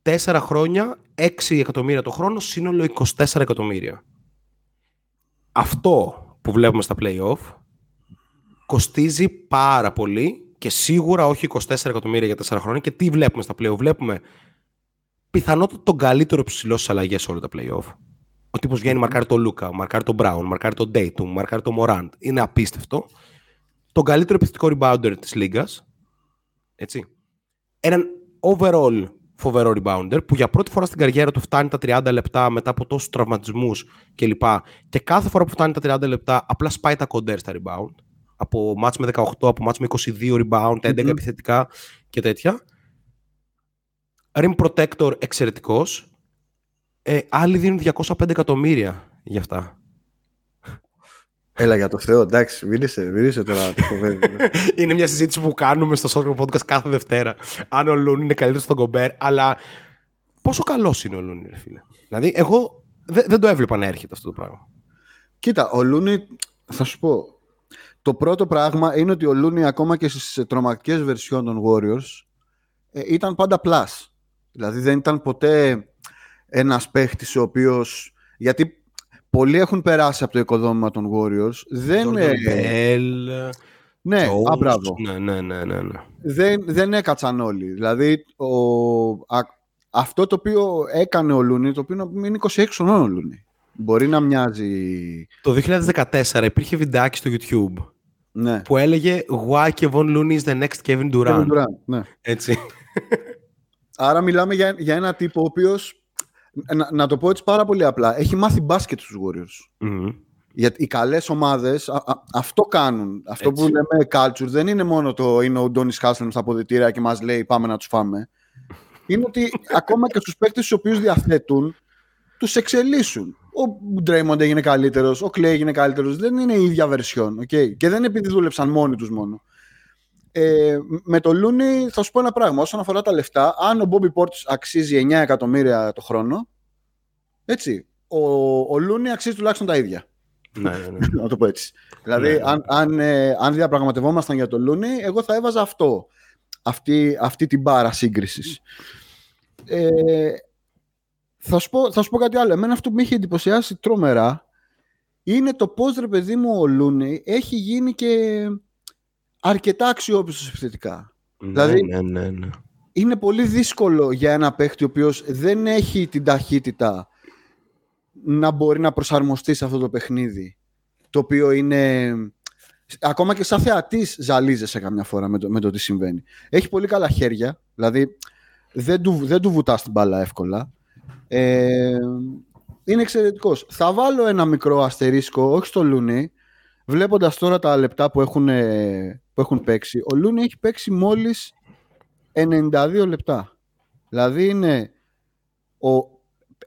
4 χρόνια, 6 εκατομμύρια το χρόνο, σύνολο 24 εκατομμύρια. Αυτό που βλέπουμε στα play-off κοστίζει πάρα πολύ και σίγουρα όχι 24 εκατομμύρια για 4 χρόνια. Και τι βλέπουμε στα play-off; Βλέπουμε πιθανότατα τον καλύτερο ψηλό στις αλλαγές σε όλα τα play-off. Ο τύπος βγαίνει, μαρκάρει τον Λούκα, μαρκάρει τον Μπράουν, μαρκάρει τον Dayton, μαρκάρει τον Μωράντ. Είναι απίστευτο. Τον καλύτερο επιθετικό rebounder της λίγας. Έτσι. Έναν overall φοβερό rebounder που για πρώτη φορά στην καριέρα του φτάνει τα 30 λεπτά μετά από τόσους τραυματισμούς κλπ. Και κάθε φορά που φτάνει τα 30 λεπτά απλά σπάει τα κοντέρ στα rebound. Από μάτς με 18, από μάτς με 22 rebound, 11 Μμμ. επιθετικά και τέτοια. Rim protector εξαιρετικός. Ε, άλλοι δίνουν 205 εκατομμύρια για αυτά. Έλα για το Θεό, εντάξει, μίλησε, μίλησε τώρα το φοβέρι. είναι μια συζήτηση που κάνουμε στο Soccer Podcast κάθε Δευτέρα. Αν ο Λούνι είναι καλύτερος στον Κομπέρ, αλλά πόσο καλός είναι ο Λούνι, ρε φίλε. Δηλαδή, εγώ δε- δεν το έβλεπα να έρχεται αυτό το πράγμα. Κοίτα, ο Λούνι, θα σου πω, το πρώτο πράγμα είναι ότι ο Λούνι ακόμα και στις τρομακτικές βερσιόν των Warriors ε, ήταν πάντα plus. Δηλαδή δεν ήταν ποτέ ένας παίχτης ο οποίος... Γιατί πολλοί έχουν περάσει από το οικοδόμημα των Warriors. Δεν, Jordan ε, Bell, ναι, Jones. α, μπράβο. Ναι, ναι, ναι, ναι, ναι. δεν, δεν έκατσαν όλοι. Δηλαδή, ο, α, αυτό το οποίο έκανε ο Λούνι, το οποίο είναι 26 χρονών ο Λούνι. Μπορεί να μοιάζει... Το 2014 υπήρχε βιντεάκι στο YouTube Ναι. που έλεγε Why Kevin Looney is the next Kevin Durant. Kevin Durant, ναι. Έτσι. Άρα μιλάμε για, για ένα τύπο ο οποίος, να, να το πω έτσι πάρα πολύ απλά, έχει μάθει μπάσκετ στους Warriors. Μμμ. Γιατί οι καλές ομάδες α- α- αυτό κάνουν. Αυτό Έτσι. που λέμε culture δεν είναι μόνο το είναι ο Ντόνις Χάσλεμ στα αποδητήρια και μας λέει πάμε να τους φάμε. Είναι ότι ακόμα και στους παίκτες τους οποίους διαθέτουν, τους εξελίσσουν. Ο Ντρέιμοντ έγινε καλύτερος, ο Κλέι έγινε καλύτερος. Δεν είναι η ίδια βερσιόν. Okay? Και δεν είναι επειδή δούλεψαν μόνοι τους μόνο. Ε, με το Λούνι θα σου πω ένα πράγμα. Όσον αφορά τα λεφτά, αν ο Μπόμπι Πόρτς αξίζει 9 εκατομμύρια το χρόνο, έτσι, ο, ο Λούνι αξίζει τουλάχιστον τα ίδια. ναι, ναι, ναι. Να το πω έτσι. δηλαδή, Ναι. αν, αν, ε, αν διαπραγματευόμασταν για το Λούνι, εγώ θα έβαζα αυτό. Αυτή, αυτή την μπάρα σύγκρισης. ε, θα, σου πω, θα σου πω κάτι άλλο. Εμένα αυτό που με έχει εντυπωσιάσει τρομερά είναι το πώς ρε παιδί μου ο Λούνεϊ έχει γίνει και αρκετά αξιόπιστος επιθετικά. Ναι, Δηλαδή- ναι, ναι, ναι. είναι πολύ δύσκολο για ένα παίχτη ο οποίος δεν έχει την ταχύτητα να μπορεί να προσαρμοστεί σε αυτό το παιχνίδι. Το οποίο είναι... Ακόμα και σαν θεατής ζαλίζεσαι καμιά φορά με το, με το τι συμβαίνει. Έχει πολύ καλά χέρια, δηλαδή δεν του, δεν του βουτάς την μπάλα εύκολα. Ε, είναι εξαιρετικός. Θα βάλω ένα μικρό αστερίσκο, όχι στο Λούνι, βλέποντας τώρα τα λεπτά που έχουν, ε, που έχουν παίξει. Ο Λούνι έχει παίξει μόλις 92 λεπτά. Δηλαδή είναι ο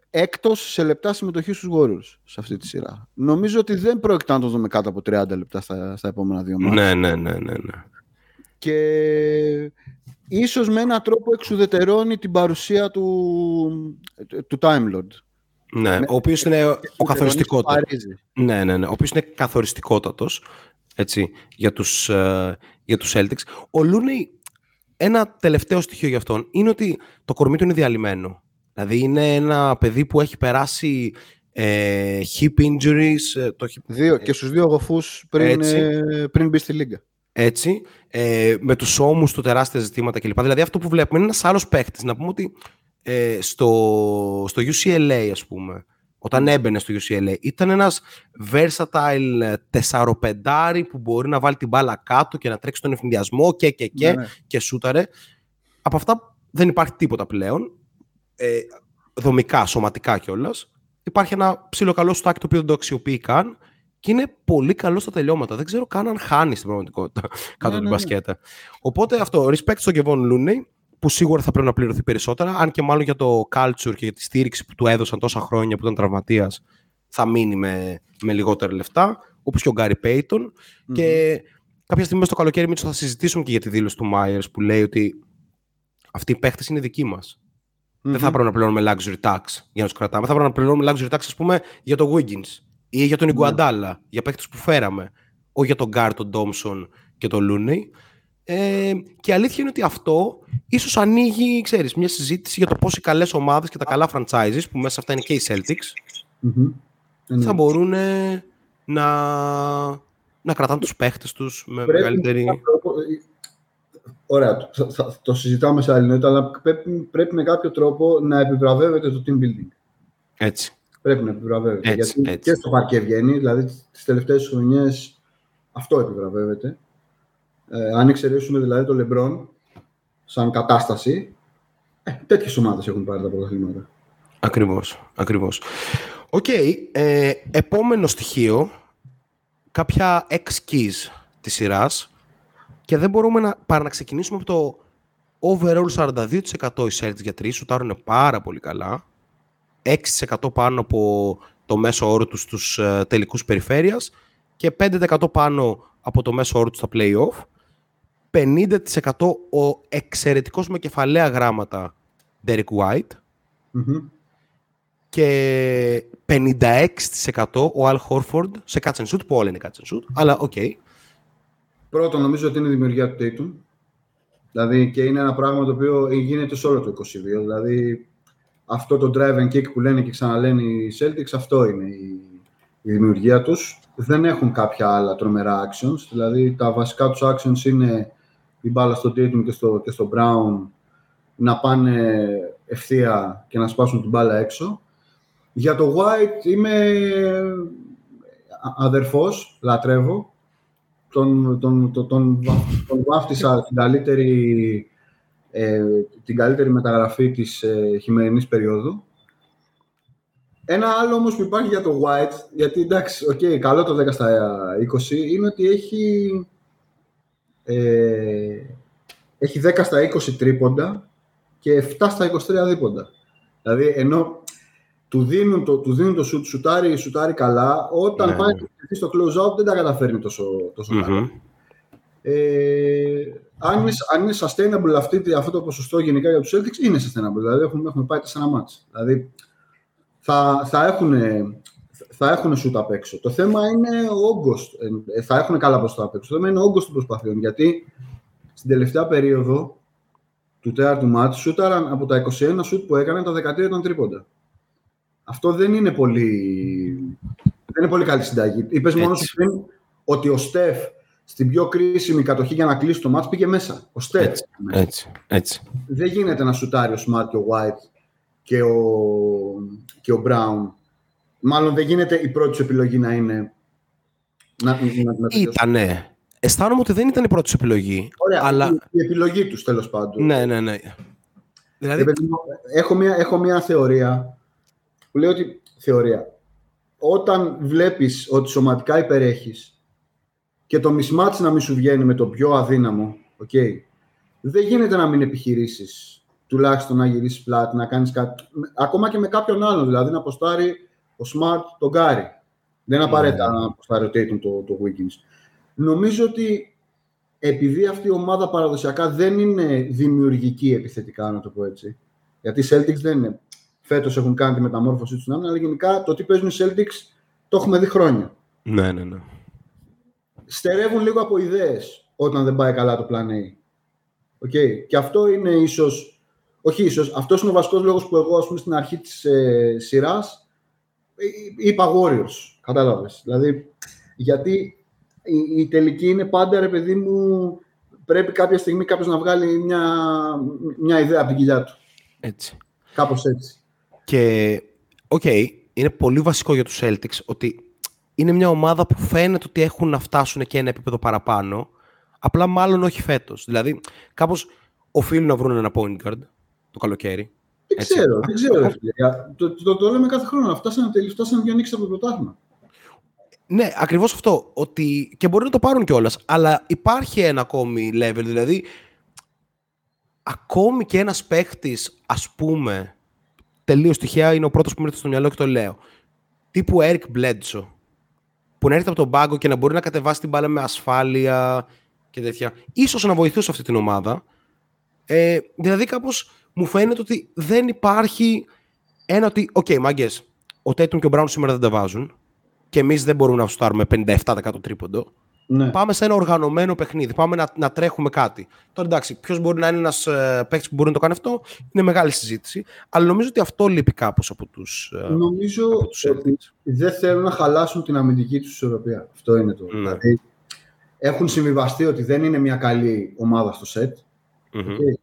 έκτος σε λεπτά συμμετοχής στους Warriors σε αυτή τη σειρά. Νομίζω ότι δεν πρόκειται να το δούμε κάτω από 30 λεπτά στα, στα επόμενα δύο μάτια. Ναι, ναι, ναι, ναι, ναι. Και ίσως με έναν τρόπο εξουδετερώνει την παρουσία του, του Time Lord. Ναι, ο οποίος είναι ο καθοριστικότατος. Παρίζει. Ναι, ναι, ναι. Ο οποίος είναι καθοριστικότατος έτσι, για τους, ε, για τους Celtics. Ο Looney, ένα τελευταίο στοιχείο για αυτόν, είναι ότι το κορμί του είναι διαλυμένο. Δηλαδή είναι ένα παιδί που έχει περάσει ε, hip injuries, ε, το hip Δύο, και στους δύο γοφούς πριν, Έτσι. ε, πριν μπει στη Λίγκα. Έτσι, ε, με τους ώμους του τεράστια ζητήματα κλπ. Δηλαδή αυτό που βλέπουμε είναι ένας άλλος παίχτης. Να πούμε ότι ε, στο, στο UCLA, ας πούμε, όταν έμπαινε στο UCLA, ήταν ένας versatile ε, τεσσαροπεντάρι που μπορεί να βάλει την μπάλα κάτω και να τρέξει τον ευνηδιασμό και και και Ναι, ναι. και σούταρε. Από αυτά δεν υπάρχει τίποτα πλέον. Ε, δομικά, σωματικά κιόλας. Υπάρχει ένα ψηλό καλό σουτάκι το οποίο δεν το αξιοποιεί καν και είναι πολύ καλό στα τελειώματα. Δεν ξέρω καν αν χάνει στην πραγματικότητα κάτω από ναι, την ναι. μπασκέτα. Οπότε αυτό, respect στον Κεβόν Λούνεϊ, που σίγουρα θα πρέπει να πληρωθεί περισσότερα, αν και μάλλον για το culture και για τη στήριξη που του έδωσαν τόσα χρόνια που ήταν τραυματίας, θα μείνει με, με λιγότερα λεφτά, όπως και ο Γκάρι Πέιτον. Και κάποια στιγμή στο καλοκαίρι, Μίτσο, θα συζητήσουμε και για τη δήλωση του Myers που λέει ότι αυτοί οι παίχτες είναι δικοί μας. Δεν θα πρέπει να πληρώνουμε luxury tax για να τους κρατάμε. Θα πρέπει να πληρώνουμε luxury tax, ας πούμε, για το Wiggins ή για τον Iguandala, για παίχτε που φέραμε. Όχι για τον Γκάρ, τον Ντόμσον και τον Looney. Ε, και η αλήθεια είναι ότι αυτό ίσως ανοίγει, ξέρεις, μια συζήτηση για το πώς οι καλές ομάδες και τα καλά franchises, που μέσα σε αυτά είναι και οι Celtics, Μμμ. Ναι. θα μπορούν ε, να, να κρατάνε τους παίχτες τους με Πρέπει μεγαλύτερη... με κάποιο τρόπο- Ωραία, το, θα- θα- το συζητάμε σε άλλη νόητα, αλλά πρέπει, πρέπει με κάποιο τρόπο να επιβραβεύεται το team building. Έτσι. Πρέπει να επιβραβεύεται. Έτσι, γιατί έτσι. και στο παρκέ βγαίνει, δηλαδή τις τελευταίες χρονιές αυτό επιβραβεύεται. Ε, αν εξαιρέσουμε δηλαδή το LeBron σαν κατάσταση, ε, τέτοιες ομάδες έχουν πάρει τα πρωταθλήματα. Ακριβώς, ακριβώς. Οκ, ε, επόμενο στοιχείο, κάποια έτσι keys της σειράς και δεν μπορούμε να, παρά να ξεκινήσουμε από το overall 42% οι Celtics για τρεις, σουτάρουν πάρα πολύ καλά, 6% πάνω από το μέσο όρο τους στους ε, τελικούς περιφέρειας και 5% πάνω από το μέσο όρο τους στα play-off, 50% ο εξαιρετικός με κεφαλαία γράμματα Derek White, Μμμ. και 56% ο Al Horford σε catch and shoot, που όλα είναι catch and shoot, αλλά οκ. Πρώτον, νομίζω ότι είναι η δημιουργία του Tatum. Δηλαδή και είναι ένα πράγμα το οποίο γίνεται σε όλο το 22. Δηλαδή αυτό το drive and kick που λένε και ξαναλένε οι Celtics, αυτό είναι η, η δημιουργία τους. Δεν έχουν κάποια άλλα τρομερά actions. Δηλαδή τα βασικά τους actions είναι η μπάλα στο Tatum και στο, και στο Brown να πάνε ευθεία και να σπάσουν την μπάλα έξω. Για το White είμαι α- αδερφός, λατρεύω. Τον, τον, τον, τον, βα- τον βάφτισα την καλύτερη, ε, την καλύτερη μεταγραφή της ε, χειμερινής περίοδου. Ένα άλλο όμως που υπάρχει για το White, γιατί εντάξει, οκ, καλό το 10 στα 20, είναι ότι έχει, ε, έχει 10 στα 20 τρίποντα και 7 στα 23 δίποντα. Δηλαδή, ενώ του δίνουν το, του δίνουν το σουτ, σουτάρει, σουτάρει καλά, όταν Ναι, πάει ναι. να στηθεί στο close-out δεν τα καταφέρνει τόσο, τόσο καλά. Μμμ. Ε, αν, είναι, αν είναι sustainable αυτή, αυτό το ποσοστό γενικά για τους Celtics, είναι sustainable. Δηλαδή έχουμε, έχουμε πάει 4 μάτς. Δηλαδή θα, θα έχουν θα έχουν σουτ απ' έξω. Το θέμα είναι ο όγκος. Ε, θα έχουν καλά ποσοστά απ' έξω. Το θέμα είναι ο όγκος των προσπαθειών. Γιατί στην τελευταία περίοδο του του τέταρτου μάτς σούταραν από τα 21 σούτ που έκανε τα 13 ήταν τρίποντα. Αυτό δεν είναι πολύ, δεν είναι πολύ καλή συνταγή. Είπες μόνος σου πριν ότι ο Στεφ στην πιο κρίσιμη κατοχή για να κλείσει το μάτς πήγε μέσα. Ο Στεφ. Έτσι, έτσι, έτσι. Δεν γίνεται να σουτάρει ο Smart και ο White και ο, και ο Brown. Μάλλον δεν γίνεται η πρώτη σου επιλογή να είναι να, να, να Ήτανε. Αισθάνομαι ότι δεν ήταν η πρώτη σου επιλογή. Ωραία, αλλά... η, η επιλογή τους τέλος πάντων. Ναι, ναι, ναι. Δηλαδή, Ρε παιδί μου, έχω, μια, έχω μια θεωρία που λέει ότι θεωρία. Όταν βλέπεις ότι σωματικά υπερέχεις και το mismatch να μην σου βγαίνει με το πιο αδύναμο, okay, δεν γίνεται να μην επιχειρήσεις τουλάχιστον να γυρίσεις πλάτη, να κάνεις κάτι, ακόμα και με κάποιον άλλον, δηλαδή να αποστάρει ο Smart τον Γκάρι. Δεν είναι απαραίτητα να αποστάρει ο Tatum το, το Wiggins. Νομίζω ότι επειδή αυτή η ομάδα παραδοσιακά δεν είναι δημιουργική επιθετικά, να το πω έτσι. Γιατί οι Celtics δεν είναι. Φέτος έχουν κάνει τη μεταμόρφωσή τους στην άμυνα, αλλά γενικά το τι παίζουν οι Celtics το έχουμε δει χρόνια. ναι, ναι, ναι. Στερεύουν λίγο από ιδέες όταν δεν πάει καλά το Plan A. Okay. Και αυτό είναι ίσως. Όχι ίσως, αυτός είναι ο βασικός λόγος που εγώ, ας πούμε, στην αρχή της ε, σειράς είπα Warriors. Κατάλαβες. Δηλαδή, γιατί οι, οι τελικοί είναι πάντα, ρε παιδί μου, πρέπει κάποια στιγμή κάποιος να βγάλει μια, μια ιδέα από την κοιλιά του. Έτσι. Κάπως έτσι. Και, οκ, είναι πολύ βασικό για τους Celtics ότι είναι μια ομάδα που φαίνεται ότι έχουν να φτάσουν και ένα επίπεδο παραπάνω, απλά μάλλον όχι φέτος. Δηλαδή, κάπως οφείλουν να βρουν ένα point guard το καλοκαίρι. Δεν Έτσι. ξέρω, δεν ξέρω. ρε φίλε. Το, το, το, λέμε κάθε χρόνο. Φτάσανε τελείω, φτάσανε για νίκης από το πρωτάθλημα. Ναι, ακριβώς αυτό. Ότι και μπορεί να το πάρουν κιόλας. Αλλά υπάρχει ένα ακόμη level. Δηλαδή, ακόμη και ένας παίχτης, ας πούμε, τελείως τυχαία είναι ο πρώτος που μου έρθει στο μυαλό και το λέω. Τύπου Eric Bledsoe. Που να έρθει από τον πάγκο και να μπορεί να κατεβάσει την μπάλα με ασφάλεια και τέτοια. Ίσως να βοηθούσε αυτή την ομάδα. Ε, δηλαδή, κάπως μου φαίνεται ότι δεν υπάρχει ένα ότι, ok, okay, μάγκες, ο Tatum και ο Brown σήμερα δεν τα βάζουν και εμείς δεν μπορούμε να σουτάρουμε 57% τρίποντο. Ναι. Πάμε σε ένα οργανωμένο παιχνίδι. Πάμε να, να τρέχουμε κάτι. Τώρα εντάξει, ποιος μπορεί να είναι ένας ε, παίκτης που μπορεί να το κάνει αυτό, είναι μεγάλη συζήτηση. Αλλά νομίζω ότι αυτό λείπει κάπως από τους. Ε, Νομίζω από τους ότι Celtics. δεν θέλουν να χαλάσουν την αμυντική τους ισορροπία. Αυτό είναι το. Ναι. Δηλαδή, έχουν συμβιβαστεί ότι δεν είναι μια καλή ομάδα στο σετ. μμμ. Okay.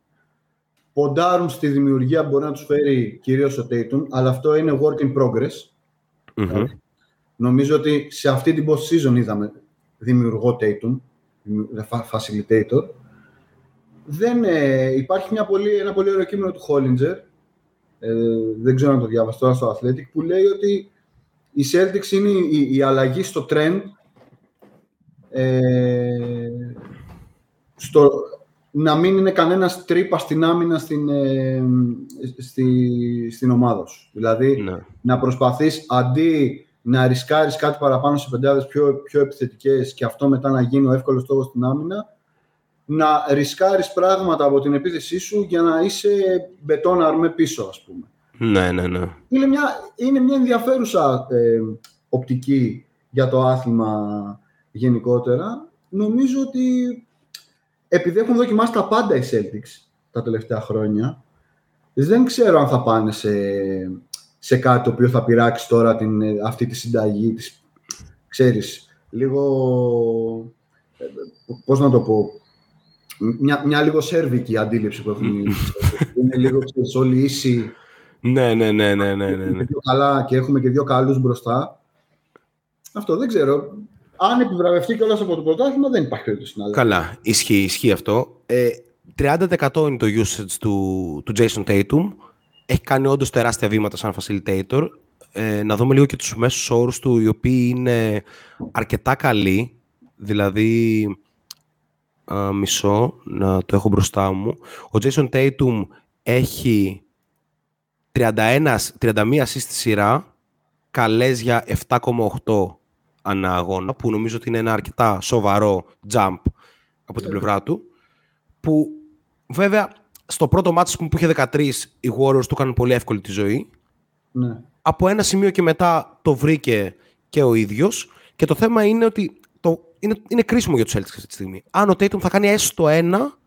Ποντάρουν στη δημιουργία μπορεί να τους φέρει κυρίως ο Tatum, αλλά αυτό είναι work in progress. Μμμ. Νομίζω ότι σε αυτή την post season είδαμε δημιουργό Tatum, δημιου- fa- facilitator. Δεν, ε, υπάρχει μια πολύ, ένα πολύ ωραίο κείμενο του Hollinger, ε, δεν ξέρω αν το διάβασα τώρα στο Athletic, που λέει ότι η Celtics είναι η, η αλλαγή στο trend ε, στο, να μην είναι κανένας τρύπα στην άμυνα στην, ε, στη, στην ομάδα σου. Δηλαδή, Ναι. να προσπαθείς αντί να ρισκάρεις κάτι παραπάνω σε πεντάδες πιο, πιο επιθετικές και αυτό μετά να γίνει ο εύκολος στόχος στην άμυνα, να ρισκάρεις πράγματα από την επίθεσή σου για να είσαι μπετόν αρμέ πίσω, ας πούμε. ναι, ναι, ναι. Είναι μια, είναι μια ενδιαφέρουσα ε, οπτική για το άθλημα γενικότερα. Νομίζω ότι επειδή έχουν δοκιμάσει τα πάντα οι Celtics τα τελευταία χρόνια, δεν ξέρω αν θα πάνε σε, σε κάτι το οποίο θα πειράξει τώρα την, ε, αυτή τη συνταγή της, ξέρεις, λίγο, ε, πώς να το πω, μια, μια λίγο σέρβικη αντίληψη που έχουν οι Celtics. Είναι λίγο, ξέρεις, όλοι ίσοι, Ναι, ναι, ναι, ναι, ναι, ναι, Έχουμε ναι. και δύο καλά και έχουμε και δύο καλούς μπροστά. Αυτό δεν ξέρω. Αν επιβραβευτεί κιόλας από το πρωτάθλημα, δεν υπάρχει περίπτωση να αλλάξει. Καλά, ισχύει, ισχύει αυτό. Ε, 30% είναι το usage του, του Jason Tatum. Έχει κάνει όντως τεράστια βήματα σαν facilitator. Ε, να δούμε λίγο και τους μέσους όρους του, οι οποίοι είναι αρκετά καλοί. Δηλαδή, α, μισό, να το έχω μπροστά μου. Ο Jason Tatum έχει 31, 31 assist στη σειρά, καλές για 7,8 ανά αγώνα, που νομίζω ότι είναι ένα αρκετά σοβαρό jump από την πλευρά του. Που βέβαια στο πρώτο μάτι που είχε 13, οι Warriors του έκαναν πολύ εύκολη τη ζωή. Ναι. Από ένα σημείο και μετά το βρήκε και ο ίδιος. Και το θέμα είναι ότι το, είναι, είναι κρίσιμο για τους Celtics αυτή τη στιγμή. Αν ο Tatum θα κάνει έστω ένα,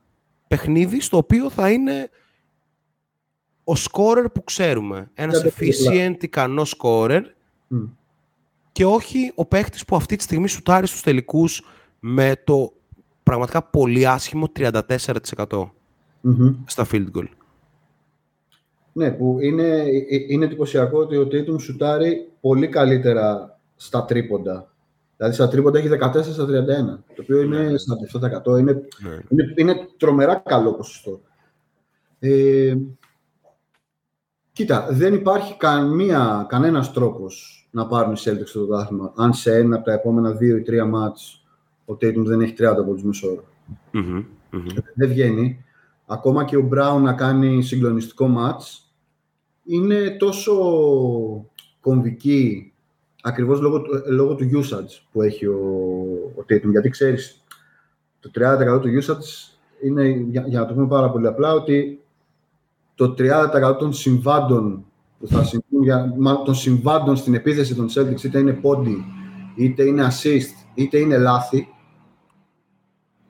παιχνίδι στο οποίο θα είναι ο σκόρερ που ξέρουμε. Ένας efficient, ικανός σκόρερ και όχι ο παίχτης που αυτή τη στιγμή σουτάρει στους τελικούς με το πραγματικά πολύ άσχημο 34% στα field goal. Ναι, που είναι, ε, είναι εντυπωσιακό ότι ο Tatum σουτάρει πολύ καλύτερα στα τρίποντα. Δηλαδή στα τρίποντα έχει 14 στα 31, το οποίο είναι ναι. στα 7%. Είναι, ναι. είναι, είναι τρομερά καλό ποσοστό. Ε, κοίτα, δεν υπάρχει καμία, κανένας τρόπος να πάρουν οι Celtics το δάχημα αν σε ένα από τα επόμενα δύο ή τρία μάτς ο Tatum δεν έχει 30 από τους μισόρο. Mm-hmm, Δεν βγαίνει. Ακόμα και ο Μπράουν να κάνει συγκλονιστικό μάτς είναι τόσο κομβική ακριβώς λόγω, λόγω του usage που έχει ο, ο Tatum. Γιατί ξέρεις, το 30% του usage είναι, για, για να το πούμε πάρα πολύ απλά, ότι το 30% των συμβάντων που θα συμβούν, για, των συμβάντων στην επίθεση των Celtics, είτε είναι πόντι, είτε είναι assist, είτε είναι λάθη,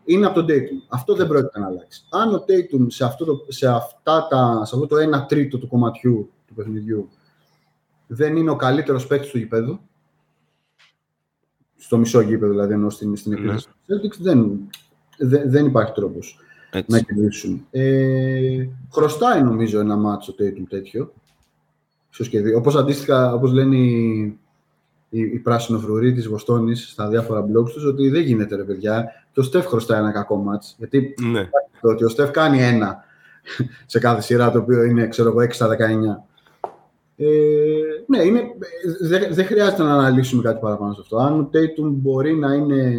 είναι από τον Tatum. Αυτό δεν πρόκειται να αλλάξει. Αν ο Tatum σε αυτό το, σε αυτά τα, σε αυτό το 1 τρίτο του κομματιού του παιχνιδιού δεν είναι ο καλύτερος παίκτης του γηπέδου, στο μισό γήπεδο δηλαδή, ενώ στην, στην ναι. επίθεση του Celtics, δεν, δεν, δεν υπάρχει τρόπος να κερδίσουν. Ε, χρωστάει νομίζω ένα μάτσο Tatum τέτοιο. Ίσως και Όπως αντίστοιχα, όπως λένε οι, οι, οι πράσινο-φρουροί της Βοστόνης στα διάφορα blogs τους, ότι δεν γίνεται ρε παιδιά. Και ο Στεφ χρωστάει ένα κακό μάτς. Γιατί ναι. το ότι ο Στεφ κάνει ένα σε κάθε σειρά, το οποίο είναι, ξέρω εγώ, 6 στα 19. Ε, ναι, είναι, δεν δε χρειάζεται να αναλύσουμε κάτι παραπάνω σε αυτό. Αν ο Tatum μπορεί να είναι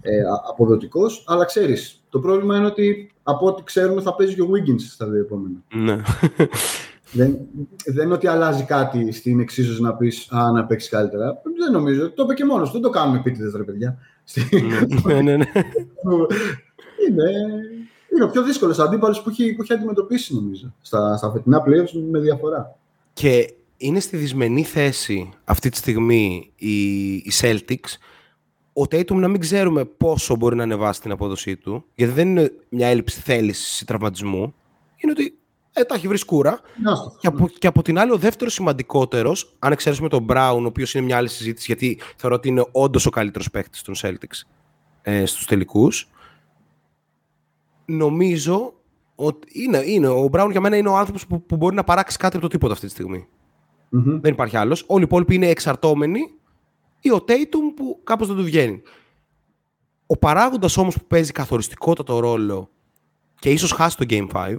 ε, αποδοτικός, αλλά ξέρεις, το πρόβλημα είναι ότι από ό,τι ξέρουμε θα παίζει και ο Wiggins στα δύο επόμενα. Ναι. Δεν, δεν είναι ότι αλλάζει κάτι στην εξίσωση να πεις Α, να παίξεις καλύτερα. Δεν νομίζω. Το είπε και μόνος. Δεν το κάνουμε επίτηδες, ρε παιδιά. ναι, ναι, ναι. είναι, είναι ο πιο δύσκολος αντίπαλος που, έχει, που έχει αντιμετωπίσει, νομίζω, στα, στα φετινά playoffs με διαφορά. Και είναι στη δυσμενή θέση αυτή τη στιγμή οι, οι Celtics ο Tatum να μην ξέρουμε πόσο μπορεί να ανεβάσει την απόδοσή του, γιατί δεν είναι μια έλλειψη θέλησης ή τραυματισμού, είναι ότι ε, τα έχει βρει σκούρα. Και από, και από την άλλη, ο δεύτερος σημαντικότερος, αν εξαιρέσουμε τον Brown, ο οποίος είναι μια άλλη συζήτηση, γιατί θεωρώ ότι είναι όντως ο καλύτερος παίκτης των Celtics ε, στους τελικούς. Νομίζω ότι είναι, είναι, ο Brown για μένα είναι ο άνθρωπος που, που μπορεί να παράξει κάτι από το τίποτα αυτή τη στιγμη mm-hmm. Δεν υπάρχει άλλος. Όλοι οι υπόλοιποι είναι εξαρτώμενοι ή ο Tatum που κάπως δεν του βγαίνει. Ο παράγοντας όμως που παίζει καθοριστικότατο ρόλο και ίσως χάσει το Game 5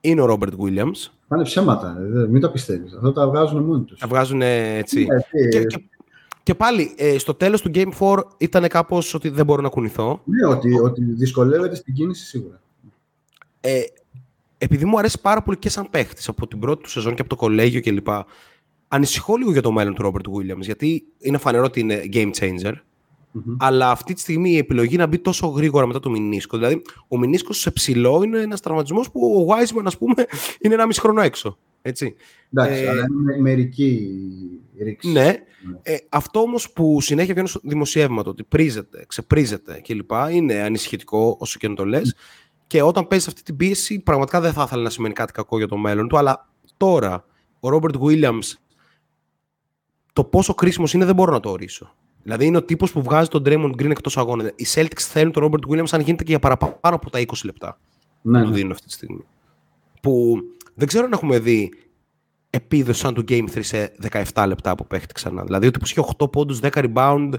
είναι ο Ρόμπερτ Williams. Πάνε ψέματα, ε, μην τα πιστεύεις. Αυτό τα βγάζουν μόνοι τους. Τα βγάζουν έτσι. Ναι, και, και, και, πάλι, ε, στο τέλος του Game 4 ήταν κάπως ότι δεν μπορώ να κουνηθώ. Ναι, ότι, ότι δυσκολεύεται στην κίνηση σίγουρα. Ε, επειδή μου αρέσει πάρα πολύ και σαν παίχτης από την πρώτη του σεζόν και από το κολέγιο κλπ ανησυχώ λίγο για το μέλλον του Ρόμπερτ Williams, γιατί είναι φανερό ότι είναι game changer. Αλλά αυτή τη στιγμή η επιλογή να μπει τόσο γρήγορα μετά το μηνίσκο. Δηλαδή, ο μηνίσκος σε ψηλό είναι ένας τραυματισμός που ο Wiseman, ας πούμε, είναι ένα μισό χρόνο έξω. Έτσι. Εντάξει, ε, αλλά είναι μερική ρήξη. Ναι. Ε, αυτό όμως που συνέχεια βγαίνει στο δημοσιεύματο, ότι πρίζεται, ξεπρίζεται κλπ. είναι ανησυχητικό όσο και να το λες. Και όταν παίζεις αυτή την πίεση, πραγματικά δεν θα ήθελα να σημαίνει κάτι κακό για το μέλλον του. Αλλά τώρα ο Ρόμπερτ Williams το πόσο κρίσιμος είναι δεν μπορώ να το ορίσω. Δηλαδή είναι ο τύπος που βγάζει τον Draymond Green εκτός αγώνα. Οι Celtics θέλουν τον Robert Williams αν γίνεται και για παραπάνω από τα 20 λεπτά. Ναι. Του ναι. δίνουν αυτή τη στιγμή. Που δεν ξέρω αν έχουμε δει επίδοση σαν του Game 3 σε 17 λεπτά που παίχτη ξανά. Δηλαδή ο τύπος είχε 8 πόντους, 10 rebound,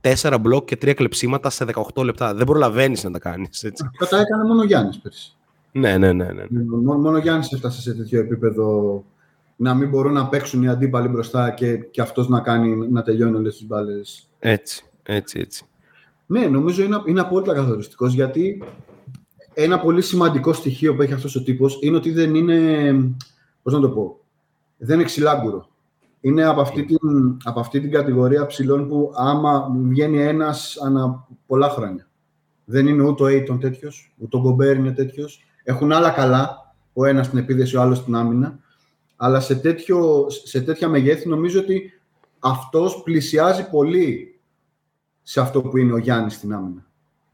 4 block και 3 κλεψίματα σε 18 λεπτά. Δεν προλαβαίνεις να τα κάνεις. Αυτά τα έκανε μόνο ο Γιάννης πέρσι. Ναι, ναι, ναι. ναι. Μόνο ο Γιάννης έφτασε σε τέτοιο επίπεδο να μην μπορούν να παίξουν οι αντίπαλοι μπροστά και, και αυτός να, κάνει, να τελειώνει όλες τις μπάλες. Έτσι, έτσι, έτσι. Ναι, νομίζω είναι, είναι απόλυτα καθοριστικός γιατί ένα πολύ σημαντικό στοιχείο που έχει αυτός ο τύπος είναι ότι δεν είναι, πώς να το πω, δεν είναι ξυλάγκουρο. Είναι από αυτή, την, από αυτή την κατηγορία ψηλών που άμα βγαίνει ένας ανά πολλά χρόνια. Δεν είναι ούτε ο Aiton τέτοιος, ούτε ο Γκομπέρ είναι τέτοιος. Έχουν άλλα καλά, ο ένας στην επίδεση, ο άλλος στην άμυνα αλλά σε, τέτοιο, σε τέτοια μεγέθη νομίζω ότι αυτός πλησιάζει πολύ σε αυτό που είναι ο Γιάννης στην άμυνα.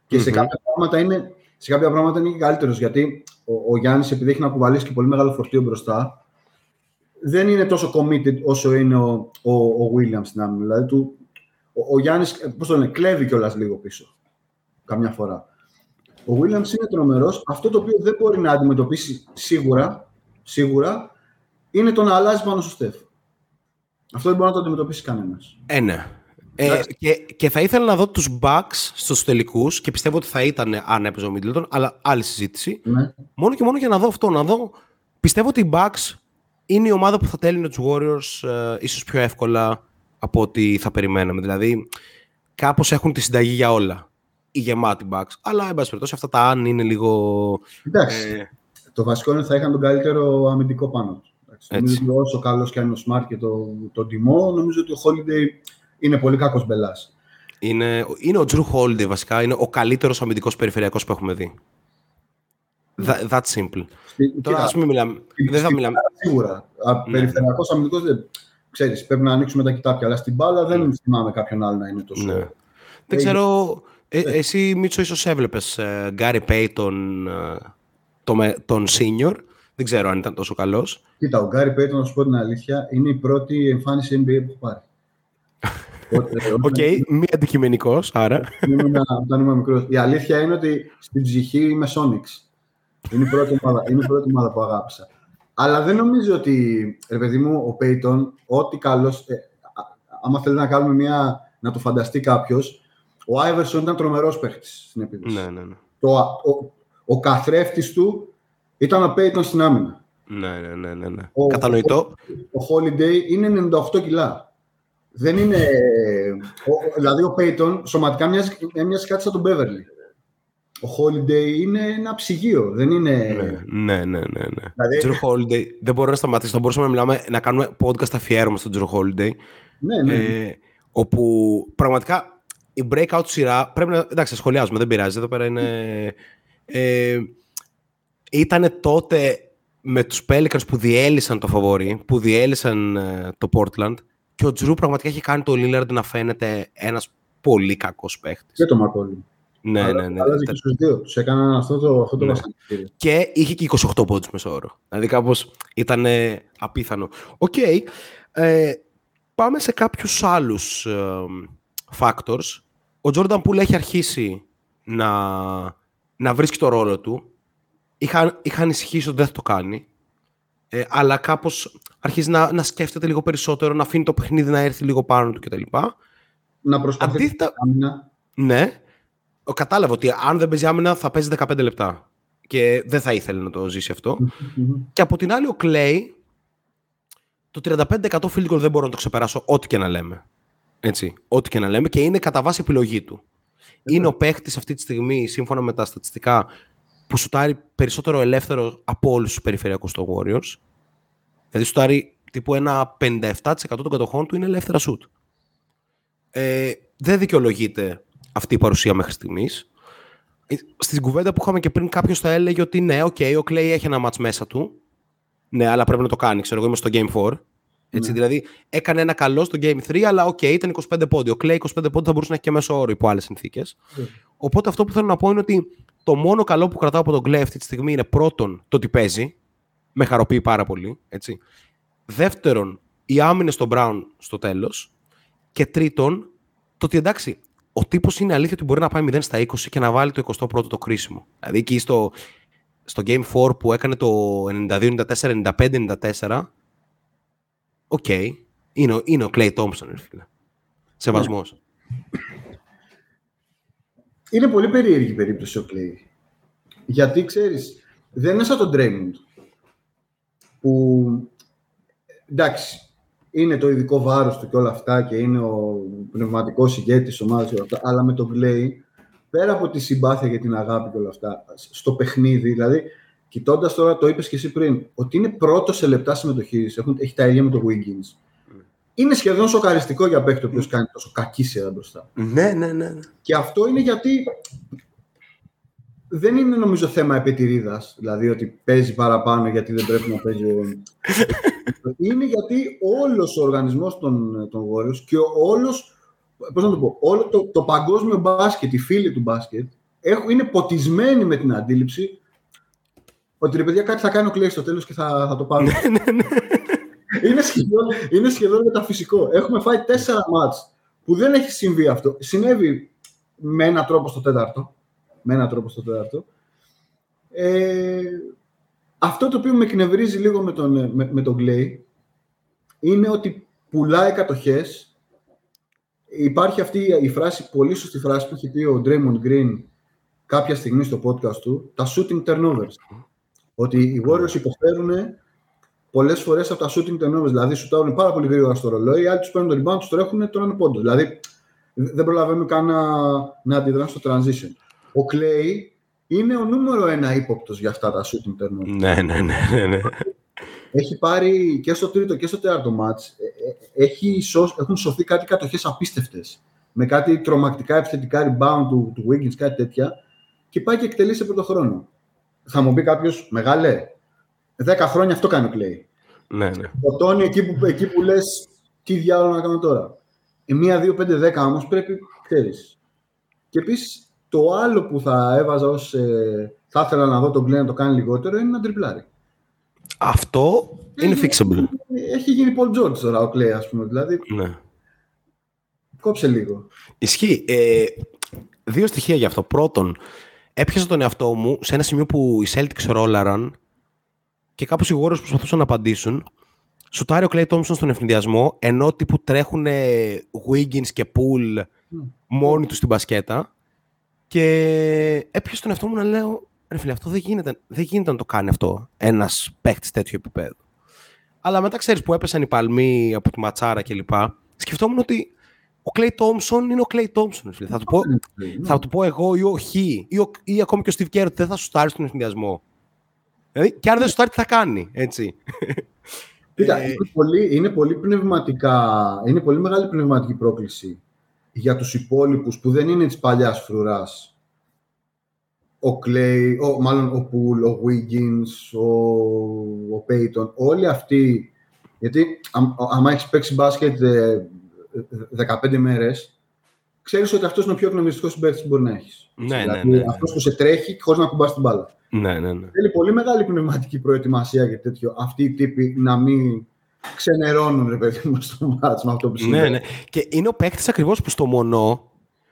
Και σε κάποια πράγματα είναι σε κάποια πράγματα είναι και καλύτερος γιατί ο, ο Γιάννης, επειδή έχει να κουβαλήσει και πολύ μεγάλο φορτίο μπροστά, δεν είναι τόσο committed όσο είναι ο, ο, ο Williams στην άμυνα. Δηλαδή, του, ο, ο Γιάννης, πώς το λένε, κλέβει κιόλας λίγο πίσω. Καμιά φορά. Ο Williams είναι τρομερός. Αυτό το οποίο δεν μπορεί να αντιμετωπίσει σίγουρα, σίγουρα είναι το να αλλάζει πάνω στο Στεφ. Αυτό δεν μπορεί να το αντιμετωπίσει κανένας. Ε, ναι. Ε, και, και θα ήθελα να δω τους Bucks στους τελικούς και πιστεύω ότι θα ήταν αν έπαιζε ο Middleton, αλλά άλλη συζήτηση. Ναι. Μόνο και μόνο για να δω αυτό, να δω... Πιστεύω ότι οι Bucks είναι η ομάδα που θα τέλεινε τους Warriors ε, ίσως πιο εύκολα από ό,τι θα περιμέναμε. Δηλαδή, κάπως έχουν τη συνταγή για όλα. Οι γεμάτοι Bucks. Αλλά, εν πάση περιπτώσει, αυτά τα αν είναι λίγο... Εντάξει. ε, Το βασικό είναι ότι θα είχαν τον καλύτερο αμυντικό πάνω τους. Εντάξει, Έτσι. Νομίζω ότι όσο καλός και αν είναι ο Smart και το, το τιμό, νομίζω ότι ο Holiday είναι πολύ κακός μπελάς. είναι, είναι ο Drew Holiday βασικά, είναι ο καλύτερος αμυντικός περιφερειακός που έχουμε δει. That, that's simple. Τώρα ας μην μιλάμε. Δεν θα μιλάμε. Σίγουρα. Ναι. Περιφερειακός αμυντικός δεν. Ξέρεις, πρέπει να ανοίξουμε τα κοιτάπια. Αλλά στην μπάλα δεν θυμάμαι κάποιον άλλο να είναι τόσο. Ναι. Δεν ξέρω, ε, εσύ Μίτσο ίσως έβλεπες ε, Γκάρι Πέιτον, ε, το, με- τον senior. Δεν ξέρω αν ήταν τόσο καλός. Κοίτα, ο Γκάρι Πέιτον, να σου πω την αλήθεια, είναι η πρώτη εμφάνιση NBA που έχω πάρει. Οπότε, όταν Οκ, μη αντικειμενικός, άρα. ήμουν- Όταν ήμουν μικρός. Η αλήθεια είναι ότι στην ψυχή είμαι Sonics. Είναι η πρώτη ομάδα, είναι η πρώτη ομάδα που αγάπησα. Αλλά δεν νομίζω ότι, ρε παιδί μου, ο Πέιτον, ό,τι καλό. Ε, α- άμα θέλει να κάνουμε μια. να το φανταστεί κάποιος, ο Άιβερσον ήταν τρομερός παίχτης στην επίθεση. ναι, ναι, ναι. Το, α- ο, ο καθρέφτης του ήταν ο Πέιτον στην άμυνα. Ναι, ναι, ναι, ναι, ναι. Ο- Κατανοητό. Ο Holiday είναι 98 κιλά. Δεν είναι. ο- δηλαδή, ο Πέιτον σωματικά μοιάζει, μοιάζει κάτι σαν τον Beverly. Ο Holiday είναι ένα ψυγείο. Δεν είναι. Ναι, ναι, ναι, ναι. ναι. Δηλαδή- Drew Holiday, δεν μπορώ να σταματήσω. Θα μπορούσαμε να, μιλάμε, να κάνουμε podcast αφιέρωμα στον Drew Holiday. Ναι, ναι. Ε, όπου πραγματικά η breakout σειρά πρέπει να. Εντάξει, σχολιάζουμε, δεν πειράζει. Εδώ πέρα είναι. Ε, ήταν τότε με τους Pelicans που διέλυσαν το φαβόρι, που διέλυσαν ε, το Portland και ο Τζρου πραγματικά έχει κάνει το Lillard να φαίνεται ένας πολύ κακός παίχτης. Και το Μακόλι. Ναι, ναι, ναι. Άλλαζε και στους δύο. Τους έκαναν αυτό το, αυτό το Ναι. βασανιστήριο. Και είχε και 28 πόντους μεσόωρο. Δηλαδή κάπως ήταν ε, απίθανο. Οκ. ε, πάμε σε κάποιους άλλους ε, factors. Ο Jordan Poole έχει αρχίσει να, να βρίσκει το ρόλο του. Είχα, είχα ανησυχήσει ότι δεν θα το κάνει. Ε, αλλά κάπως αρχίζει να, να σκέφτεται λίγο περισσότερο, να αφήνει το παιχνίδι να έρθει λίγο πάνω του κτλ. Να προσπαθήσει Αντίθετα- άμυνα. Ναι. Ο- Κατάλαβα ότι αν δεν παίζει άμυνα θα παίζει 15 λεπτά. Και δεν θα ήθελε να το ζήσει αυτό. Μμμ. Και από την άλλη ο Clay, το 35% field goal δεν μπορώ να το ξεπεράσω ό,τι και να λέμε. Έτσι, ό,τι και να λέμε και είναι κατά βάση επιλογή του. Είναι ο παίχτης αυτή τη στιγμή, σύμφωνα με τα στατιστικά, που σουτάρει περισσότερο ελεύθερο από όλους τους περιφερειακούς των Warriors. Δηλαδή, σουτάρει τύπου ένα 57% των κατοχών του είναι ελεύθερα σουτ. Ε, δεν δικαιολογείται αυτή η παρουσία μέχρι στιγμής. Στην κουβέντα που είχαμε και πριν, κάποιος θα έλεγε ότι ναι, οκ, ο Clay έχει ένα match μέσα του. Ναι, αλλά πρέπει να το κάνει. Ξέρω εγώ, είμαι στο Game 4. Έτσι, Ναι. Δηλαδή, έκανε ένα καλό στο Game 3, αλλά οκ, ήταν 25 πόντι. Ο Clay 25 πόντι θα μπορούσε να έχει και μέσο όρο υπό άλλες συνθήκες. Ναι. Οπότε αυτό που θέλω να πω είναι ότι το μόνο καλό που κρατάω από τον Clay αυτή τη στιγμή είναι πρώτον το ότι παίζει. Με χαροποιεί πάρα πολύ. Έτσι. Δεύτερον, οι άμυνες στον Brown στο τέλος. Και τρίτον, το ότι εντάξει, ο τύπος είναι αλήθεια ότι μπορεί να πάει 0 στα 20 και να βάλει το 21ο το κρίσιμο. Δηλαδή εκεί στο, στο Game 4 που έκανε το 92-94, 95-94, οκ, είναι, ο- είναι ο Clay Thompson, ρε φίλε. Σεβασμός. Είναι πολύ περίεργη η περίπτωση ο Clay. Γιατί ξέρεις, δεν είναι σαν τον Draymond. Που εντάξει, είναι το ειδικό βάρος του και όλα αυτά και είναι ο πνευματικός ηγέτης της ομάδας και όλα αυτά, αλλά με τον Clay, πέρα από τη συμπάθεια και την αγάπη και όλα αυτά, στο παιχνίδι, δηλαδή, κοιτώντας τώρα, το είπες και εσύ πριν, ότι είναι πρώτος σε λεπτά συμμετοχής, έχει τα ίδια με το Wiggins. Είναι σχεδόν σοκαριστικό για παίκτη ο οποίος κάνει τόσο κακή σειρά μπροστά. Ναι, ναι, ναι. ναι. Και αυτό είναι γιατί δεν είναι νομίζω θέμα επιτηρίδας, δηλαδή ότι παίζει παραπάνω γιατί δεν πρέπει να παίζει. ο- είναι γιατί όλος ο οργανισμός των, των Warriors και ο- όλος, πώς να το πω, όλο το, το παγκόσμιο μπάσκετ, οι φίλοι του μπάσκετ, έχουν, είναι ποτισμένοι με την αντίληψη ότι ρε παιδιά κάτι θα κάνει ο Κλέη στο τέλος και θα, θα το πάρουμε. Είναι, σχεδόν, είναι σχεδόν μεταφυσικό. Έχουμε φάει τέσσερα μάτς που δεν έχει συμβεί αυτό. Συνέβη με έναν τρόπο στο τέταρτο. Με έναν τρόπο στο τέταρτο. Ε, αυτό το οποίο με εκνευρίζει λίγο με τον, με, με τον Clay είναι ότι πουλάει κατοχές. Υπάρχει αυτή η φράση, πολύ σωστή φράση που έχει πει ο Draymond Green κάποια στιγμή στο podcast του, τα shooting turnovers. Ότι οι Warriors υποφέρουν πολλές φορές από τα shooting turnovers. Δηλαδή, σου τάβουν πάρα πολύ γρήγορα στο ρολόι, οι άλλοι τους παίρνουν το rebound, τους το έχουν τον ένα πόντο. Δηλαδή, δεν προλαβαίνουν καν να, να αντιδράσουν στο transition. Ο Clay είναι ο νούμερο ένα ύποπτος για αυτά τα shooting turnovers. Ναι, ναι, ναι, ναι, ναι. Έχει πάρει και στο τρίτο και στο τέταρτο match, ε, ε, έχει σω, έχουν σωθεί κάτι κατοχές απίστευτες. Με κάτι τρομακτικά επιθετικά rebound του, του Wiggins, κάτι τέτοια. Και πάει και εκτελεί σε πρώτο χρόνο. Θα μου πει κάποιος, μεγάλε, 10 χρόνια αυτό κάνει ο Clay. ναι, ναι. Ο Τόνι εκεί που, εκεί που λες, τι διάλογο να κάνω τώρα. Η 1-2-5-10 όμως πρέπει, ξέρεις. Και επίσης το άλλο που θα έβαζα ως. Ε, θα ήθελα να δω τον Clay να το κάνει λιγότερο είναι να τριπλάρει. Αυτό είναι Έχει- fixable. Έχει γίνει Paul George τώρα ο Clay, ας πούμε. Δηλαδή, Ναι. κόψε λίγο. Ισχύει. Ε, δύο στοιχεία γι' αυτό. Πρώτον, έπιασα τον εαυτό μου σε ένα σημείο που οι Celtics ρόλαραν και κάπως οι Warriors προσπαθούσαν να απαντήσουν. Σουτάρει ο Clay Thompson στον ευνηδιασμό, ενώ τύπου τρέχουν Wiggins και Pool μόνοι τους στην μπασκέτα. Και έπιασα τον εαυτό μου να λέω, ρε φίλε, αυτό δεν γίνεται, δεν γίνεται να το κάνει αυτό ένας παίχτης τέτοιου επίπεδου. Αλλά μετά ξέρεις που έπεσαν οι παλμοί από τη ματσάρα κλπ. Σκεφτόμουν ότι ο Clay Thompson είναι ο Clay Thompson. ρε Φίλε. Θα, του πω, θα του πω εγώ ή ο Χ ή, ο, ή ακόμη και ο Steve Kerr ότι δεν θα σου στάρει στον ευνηδιασμό. Δηλαδή, και αν δεν σου στάρει, τι θα κάνει, έτσι. Κοίτα, Ε, είναι, πολύ, είναι πολύ πνευματικά, είναι πολύ μεγάλη πνευματική πρόκληση για τους υπόλοιπους που δεν είναι της παλιάς φρουράς. Ο Clay, ο, μάλλον ο Poole, ο Wiggins, ο, ο Payton, όλοι αυτοί, γιατί αν, άμα έχεις παίξει μπάσκετ ε, ε, 15 μέρες, ξέρεις ότι αυτός είναι ο πιο γνωριστικός συμπαίκτης που μπορεί να έχεις. Ναι, ναι, δηλαδή, ναι, ναι. Αυτός που σε τρέχει χωρίς να κουμπάς την μπάλα. Ναι, ναι, ναι. Θέλει πολύ μεγάλη πνευματική προετοιμασία για τέτοιο. Αυτοί οι τύποι να μην ξενερώνουν, ρε παιδί μου, στο μάτς με αυτό που ναι, συμβαίνει. ναι. Και είναι ο παίκτης ακριβώς που στο μονό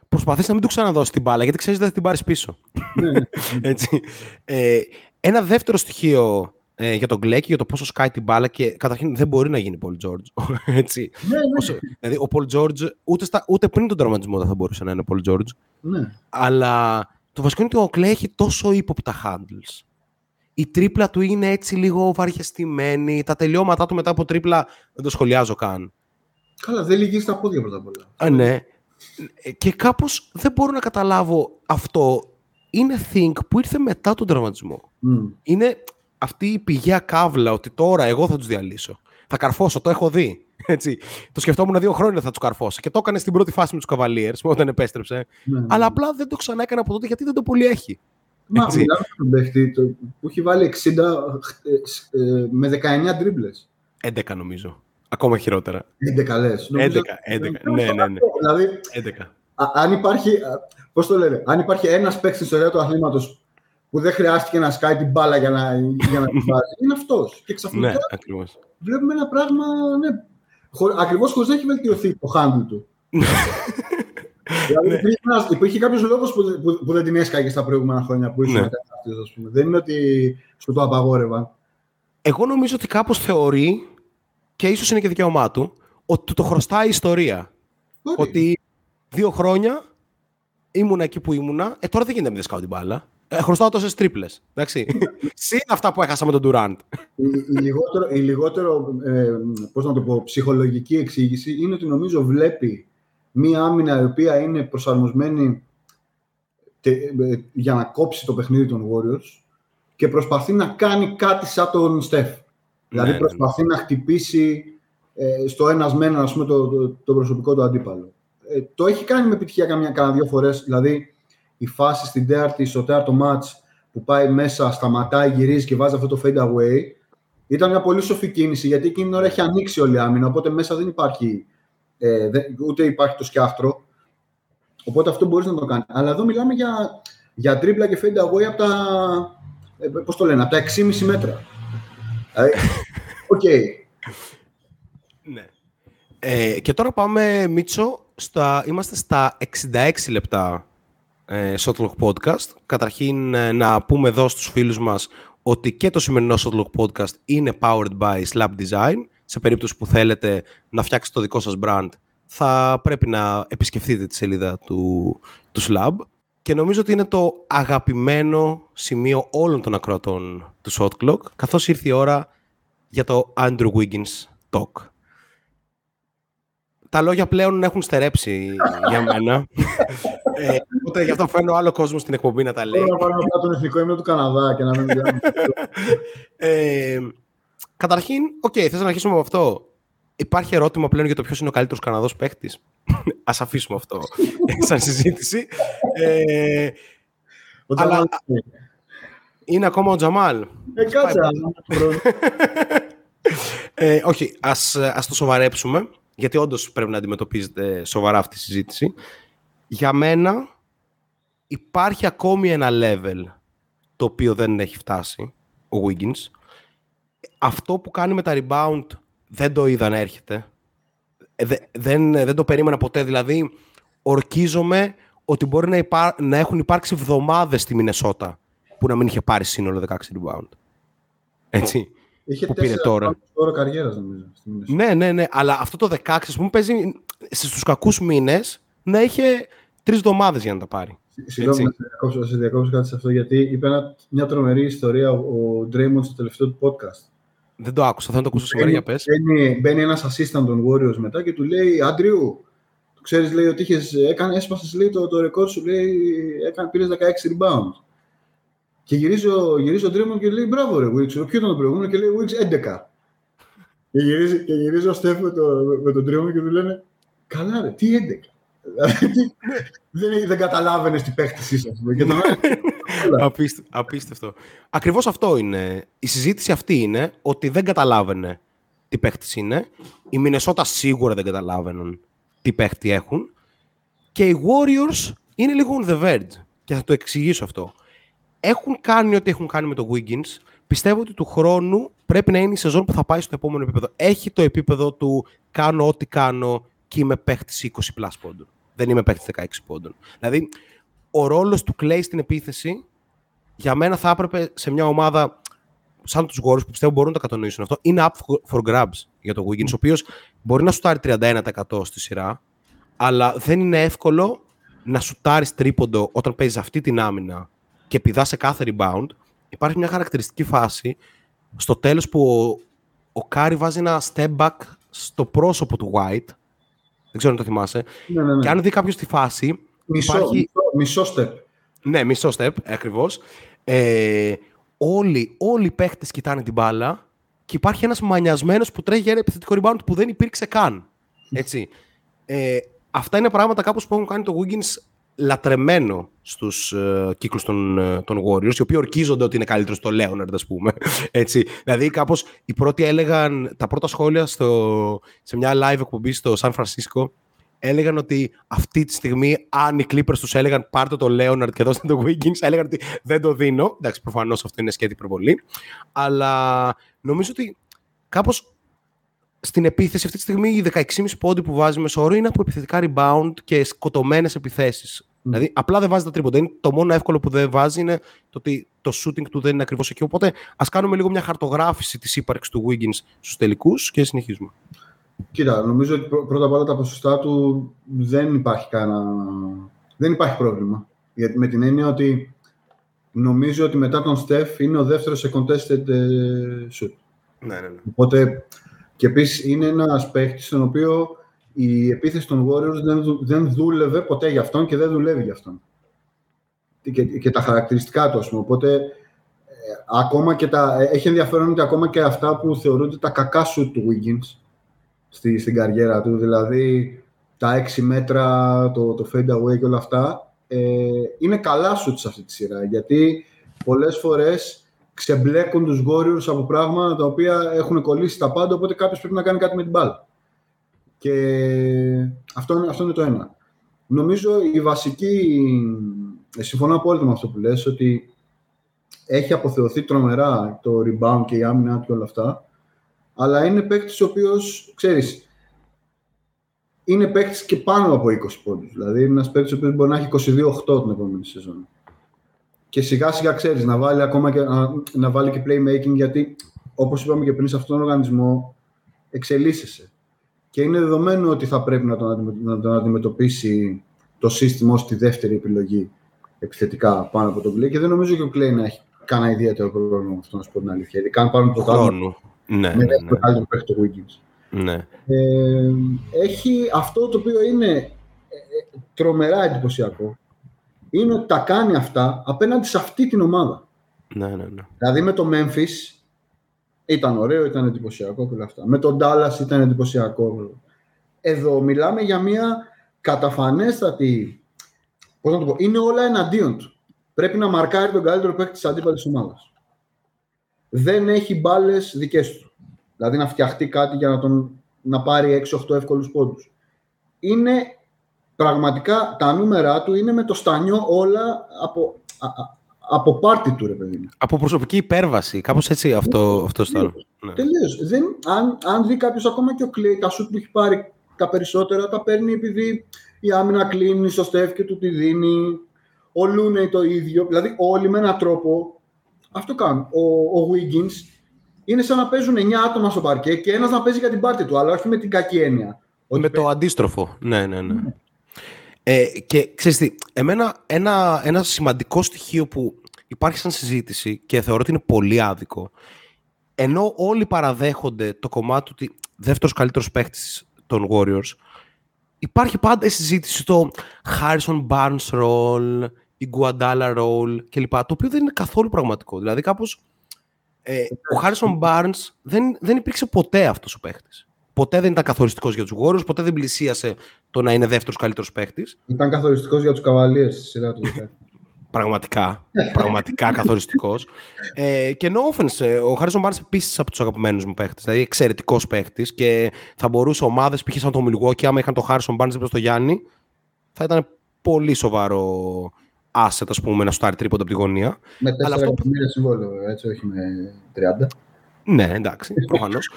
προσπαθείς να μην του ξαναδώσεις την μπάλα γιατί ξέρεις ότι δεν θα την πάρεις πίσω. Ναι, ναι. Έτσι. Ε, ένα δεύτερο στοιχείο ε, για τον Γκλέκ, για το πόσο σκάει την μπάλα και καταρχήν δεν μπορεί να γίνει Paul George. Έτσι. ναι, ναι, Όσο- δηλαδή, ο Paul George ούτε, στα, ούτε πριν τον τραυματισμό δεν θα μπορούσε να είναι ο Paul George. ναι. Αλλά το βασικό είναι ότι ο Κλέη έχει τόσο ύποπτα handles. Η τρίπλα του είναι έτσι λίγο βαριεστημένη. Τα τελειώματά του μετά από τρίπλα δεν το σχολιάζω καν. Καλά, δεν λυγεί στα πόδια πρώτα απ' όλα. Α, ναι. Ε, Και κάπως δεν μπορώ να καταλάβω αυτό. Είναι think που ήρθε μετά τον τραυματισμό. Μμ. Είναι αυτή η πηγαία καύλα ότι τώρα εγώ θα τους διαλύσω. Θα καρφώσω, το έχω δει. Έτσι. Το σκεφτόμουν δύο χρόνια θα τους καρφώσω. Και το έκανε στην πρώτη φάση με τους Cavaliers όταν επέστρεψε. Ναι, ναι. Αλλά απλά δεν το ξανά έκανε από τότε γιατί δεν το πολύ έχει. Μα έτσι. μιλάμε για τον παίχτη το- που έχει βάλει 60 ε, ε, με 19 τρίμπλες. 11 νομίζω. Ακόμα χειρότερα. 11 λες. 11, 11, ναι, ναι, ναι. Δηλαδή, 11. α- αν υπάρχει, α, πώς το λένε, αν υπάρχει ένας παίκτης στην ιστορία του αθλήματος που δεν χρειάστηκε να σκάει την μπάλα για να, για να την πάρει, είναι αυτός. Και ξαφνικά Ναι, ακριβώς. βλέπουμε ένα πράγμα, ναι, χω, ακριβώς χωρίς να έχει βελτιωθεί το handle του. δηλαδή, υπήρχε, ένας, υπήρχε κάποιος λόγος που, δεν- που, που δεν την έσκαγε στα προηγούμενα χρόνια που ήσουν Ναι. ναι. ας πούμε. Δεν είναι ότι σου το απαγόρευαν. Εγώ νομίζω ότι κάπως θεωρεί, και ίσως είναι και δικαίωμά του, ότι του το χρωστάει η ιστορία. Ότι... Ότι δύο χρόνια ήμουνα εκεί που ήμουνα, ε, τώρα δεν γίνεται να μην δεν σκάω την μπάλα. Ε, χρωστάω τόσες τρίπλες. Εντάξει. Συν αυτά που έχασα με τον Durant. Η, η λιγότερο, η λιγότερο ε, πώς να το πω, ψυχολογική εξήγηση είναι ότι νομίζω βλέπει μία άμυνα η οποία είναι προσαρμοσμένη τε- ε, για να κόψει το παιχνίδι των Warriors και προσπαθεί να κάνει κάτι σαν τον Στεφ. Δηλαδή ναι, προσπαθεί να χτυπήσει ε, στο ένας με έναν ας πούμε, το, το, το προσωπικό του αντίπαλο. Ε, το έχει κάνει με επιτυχία καμιά, κάνα δύο φορές. Δηλαδή η φάση στην τέταρτη, στο τέταρτο μάτς που πάει μέσα, σταματάει, γυρίζει και βάζει αυτό το fade away. Ήταν μια πολύ σοφή κίνηση γιατί εκείνη την ώρα έχει ανοίξει όλη η άμυνα. Οπότε μέσα δεν υπάρχει ε, δεν- ούτε υπάρχει το σκιάχτρο. Οπότε αυτό μπορείς να το κάνεις. Αλλά εδώ μιλάμε για, για τρίπλα και fade away από τα, ε, πώς το λένε, από τα 6,5 μέτρα. Δηλαδή, οκ. Ναι. Ε, και τώρα πάμε, Μίτσο, στα, είμαστε στα 66 λεπτά ε, Shotlock Podcast. Καταρχήν ε, να πούμε εδώ στους φίλους μας ότι και το σημερινό Shotlock Podcast είναι powered by Slab Design. Σε περίπτωση που θέλετε να φτιάξετε το δικό σας brand, θα πρέπει να επισκεφτείτε τη σελίδα του, του Slab. Και νομίζω ότι είναι το αγαπημένο σημείο όλων των ακροατών του Shotclock, καθώς ήρθε η ώρα για το Andrew Wiggins Talk. Τα λόγια πλέον έχουν στερέψει για μένα. ε, οπότε γι' αυτό φέρνω άλλο κόσμο στην εκπομπή να τα λέει. Θέλω να πάρω απλά τον εθνικό ύμνο του Καναδά και να μην μιλάμε. Ε, καταρχήν, οκ, θες να αρχίσουμε με αυτό. Υπάρχει ερώτημα πλέον για το ποιος είναι ο καλύτερος Καναδός παίχτης. Ας αφήσουμε αυτό σαν συζήτηση. Ε, Ο Αλλά- Τζαμάλ- είναι ακόμα ο Τζαμάλ. Ε, κάτσε. άλλο. Ε, όχι, ας, ας το σοβαρέψουμε, γιατί όντως πρέπει να αντιμετωπίζετε σοβαρά αυτή η συζήτηση. Για μένα υπάρχει ακόμη ένα level το οποίο δεν έχει φτάσει ο Wiggins. Αυτό που κάνει με τα rebound δεν το είδα να έρχεται. Ε, δε- δεν, δεν το περίμενα ποτέ. Δηλαδή, ορκίζομαι ότι μπορεί να, υπά- να έχουν υπάρξει εβδομάδες στη Μινεσότα που να μην είχε πάρει σύνολο 16 rebound. Έτσι. Είχε Που πήρε τέσσερα τώρα. χρόνια όρο καριέρας, νομίζω. στη Μινεσότα. Ναι, ναι, ναι. Αλλά αυτό το 16, ας πούμε, παίζει στου κακούς μήνες να είχε τρεις εβδομάδες για να τα πάρει. Συγγνώμη, Έτσι. να σε διακόψω- να σε διακόψω κάτι σε αυτό, γιατί είπε ένα- μια τρομερή ιστορία ο, ο Draymond στο τελευταίο του podcast. Δεν το άκουσα, θα το ακούσω σήμερα για πες. Μπαίνει, μπαίνει ένας assistant των Warriors μετά και του λέει «Άντριου, το ξέρεις λέει ότι είχες, έκανε, έσπασες λέει, το, το record σου, λέει, έκανε, πήρες 16 rebound». Και γυρίζει ο, γυρίζει ο Draymond και λέει «Μπράβο ρε Wicks, ποιο ήταν το προηγούμενο» και λέει «Wicks 11». Και γυρίζει, και γυρίζει ο Στεφ με, το, με τον Draymond και του λένε «Καλά ρε, τι 11». Δηλαδή, δεν, δεν καταλάβαινες τι παίχτης είσαι. ας πούμε. Και τον Απίστε- απίστευτο. Ακριβώς αυτό είναι. Η συζήτηση αυτή είναι ότι δεν καταλάβαινε τι παίχτης είναι. Οι Μινεσότα σίγουρα δεν καταλάβαιναν τι παίχτη έχουν. Και οι Warriors είναι λίγο on the verge. Και θα το εξηγήσω αυτό. Έχουν κάνει ό,τι έχουν κάνει με το Wiggins. Πιστεύω ότι του χρόνου πρέπει να είναι η σεζόν που θα πάει στο επόμενο επίπεδο. Έχει το επίπεδο του κάνω ό,τι κάνω και είμαι παίχτης 20 plus πόντων. Δεν είμαι παίχτης 16 πόντων. Δηλαδή, ο ρόλος του Clay στην επίθεση για μένα θα έπρεπε σε μια ομάδα σαν τους Warriors που πιστεύω μπορούν να το κατανοήσουν αυτό, είναι up for- for grabs για το Wiggins, ο οποίος μπορεί να σουτάρει 31% στη σειρά, αλλά δεν είναι εύκολο να σουτάρεις τρίποντο όταν παίζεις αυτή την άμυνα και πηδάς σε κάθε rebound. Υπάρχει μια χαρακτηριστική φάση στο τέλος που ο, ο Κάρι βάζει ένα step back στο πρόσωπο του White. Δεν ξέρω αν το θυμάσαι. ναι, ναι, ναι. Και αν δει κάποιος τη φάση, Μισό, υπάρχει- μισό, μισό step. ναι, μισό step, ακριβώς. Ε, όλοι, όλοι οι παίχτες κοιτάνε την μπάλα και υπάρχει ένας μανιασμένος που τρέχει για ένα επιθετικό rebound που δεν υπήρξε καν. Έτσι. Ε, αυτά είναι πράγματα κάπως που έχουν κάνει το Wiggins λατρεμένο στους ε, κύκλους των, ε, των Warriors, οι οποίοι ορκίζονται ότι είναι καλύτερο στο Leonard, ας πούμε. Έτσι. Δηλαδή, κάπως οι πρώτοι έλεγαν, τα πρώτα σχόλια στο, σε μια live εκπομπή στο Σαν Φρανσίσκο, έλεγαν ότι αυτή τη στιγμή, αν οι Clippers τους έλεγαν πάρτε το Leonard και δώστε το Wiggins, έλεγαν ότι δεν το δίνω. Εντάξει, προφανώς αυτό είναι σκέτη υπερβολή. Αλλά νομίζω ότι κάπως στην επίθεση αυτή τη στιγμή οι 16,5 πόντι που βάζει μεσόωρο είναι από επιθετικά rebound και σκοτωμένες επιθέσεις. Δηλαδή απλά δεν βάζει τα τρίποντα. Είναι το μόνο εύκολο που δεν βάζει είναι το ότι το shooting του δεν είναι ακριβώς εκεί. Οπότε ας κάνουμε λίγο μια χαρτογράφηση της ύπαρξης του Wiggins στους τελικούς και συνεχίζουμε. Κοίτα, νομίζω ότι πρω- πρώτα απ' όλα τα ποσοστά του δεν υπάρχει κανένα... Δεν υπάρχει πρόβλημα. Γιατί με την έννοια ότι νομίζω ότι μετά τον Στεφ είναι ο δεύτερος σε contested ε, shoot. Ναι, ναι, ναι. Οπότε και επίσης είναι ένας παίχτης στον οποίο η επίθεση των Warriors δεν, δου- δεν δούλευε ποτέ για αυτόν και δεν δουλεύει για αυτόν. Και, και τα χαρακτηριστικά του, ας πούμε. Οπότε ε, ακόμα και τα, ε, έχει ενδιαφέρον ότι ακόμα και αυτά που θεωρούνται τα κακά σου του Wiggins στη, στην καριέρα του, δηλαδή τα 6 μέτρα, το, το fade away και όλα αυτά, ε, είναι καλά σου σε αυτή τη σειρά. Γιατί πολλές φορές ξεμπλέκουν τους Warriors από πράγματα τα οποία έχουν κολλήσει τα πάντα, οπότε κάποιος πρέπει να κάνει κάτι με την μπάλα. Και αυτό είναι, αυτό είναι το ένα. Νομίζω η βασική, συμφωνώ απόλυτα με αυτό που λες, ότι έχει αποθεωθεί τρομερά το rebound και η άμυνα και όλα αυτά, αλλά είναι παίκτης ο οποίος, ξέρεις, είναι παίκτης και πάνω από 20 πόντους. Δηλαδή, είναι ένας παίκτης ο οποίος μπορεί να έχει 22-8 την επόμενη σεζόν. Και σιγά σιγά ξέρεις να βάλει ακόμα και, να, να βάλει και playmaking, γιατί όπως είπαμε και πριν, σε αυτόν τον οργανισμό εξελίσσεσαι. Και είναι δεδομένο ότι θα πρέπει να τον, να τον αντιμετωπίσει το σύστημα ως τη δεύτερη επιλογή επιθετικά πάνω από τον Κλέη. Και δεν νομίζω και ο Κλέη να έχει κανένα ιδιαίτερο πρόβλημα με αυτό, να σου πω την αλήθεια. Ειδικά αν πάρουν το Χρόνο. Ναι, ναι, με ναι. το καλύτερο παίκτη του Wiggins. ναι. Ε, έχει αυτό το οποίο είναι ε, ε, τρομερά εντυπωσιακό. Είναι ότι τα κάνει αυτά απέναντι σε αυτή την ομάδα. ναι, ναι, ναι. Δηλαδή με το Memphis ήταν ωραίο, ήταν εντυπωσιακό και όλα αυτά. Με τον Dallas ήταν εντυπωσιακό. Εδώ μιλάμε για μια καταφανέστατη. Πώς να το πω, είναι όλα εναντίον του. Πρέπει να μαρκάρει τον καλύτερο παίκτη της αντίπαλης ομάδας. Δεν έχει μπάλες δικές του. Δηλαδή να φτιαχτεί κάτι για να, τον, να πάρει 6-8 εύκολους πόντους. Είναι πραγματικά τα νούμερα του είναι με το στανιό όλα από, α, α- από πάρτι του, ρε παιδί μου. Από προσωπική υπέρβαση, κάπως έτσι αυτό, αυτό αισθάνομαι. Ναι. Τελείως. Δεν, αν, αν δει κάποιος ακόμα και ο Κλέη, τα σουτ που έχει πάρει τα περισσότερα τα παίρνει επειδή η άμυνα κλείνει, στο Στεφ και του τη δίνει. Ο Λούνεϊ το ίδιο. Δηλαδή, όλοι με έναν τρόπο αυτό κάνουν. Ο, ο Wiggins είναι σαν να παίζουν 9 άτομα στο παρκέ και ένας να παίζει για την πάρτη του, αλλά όχι με την κακή έννοια. Ότι Με το αντίστροφο. Ναι, ναι, ναι. Ε, και ξέρεις τι, εμένα ένα, ένα σημαντικό στοιχείο που υπάρχει σαν συζήτηση και θεωρώ ότι είναι πολύ άδικο, ενώ όλοι παραδέχονται το κομμάτι ότι δεύτερος καλύτερος παίχτης των Warriors, υπάρχει πάντα η συζήτηση το Harrison Barnes role, η Guadala role κλπ. Το οποίο δεν είναι καθόλου πραγματικό. Δηλαδή κάπως ε, ο Harrison Barnes δεν, δεν υπήρξε ποτέ αυτός ο παίχτης. Ποτέ δεν ήταν καθοριστικός για τους Warriors, ποτέ δεν πλησίασε το να είναι δεύτερος καλύτερος παίχτης. Ήταν καθοριστικός για τους καβαλίε στη σειρά του. Πραγματικά, πραγματικά καθοριστικός. Ε, και no offense, ε, ο Harrison Barnes επίσης από τους αγαπημένους μου παίχτες. Δηλαδή εξαιρετικός παίχτης και θα μπορούσε ομάδες π.χ. σαν το Milwaukee, άμα είχαν το Harrison Barnes δίπλα στο Γιάννη, θα ήταν πολύ σοβαρό asset, ας πούμε, να στάρει τρίποντα από τη γωνία. με 4 Αλλά αυτό- εκατομμύρια συμβόλαιο, έτσι, όχι με 30. Ναι, εντάξει, προφανώς.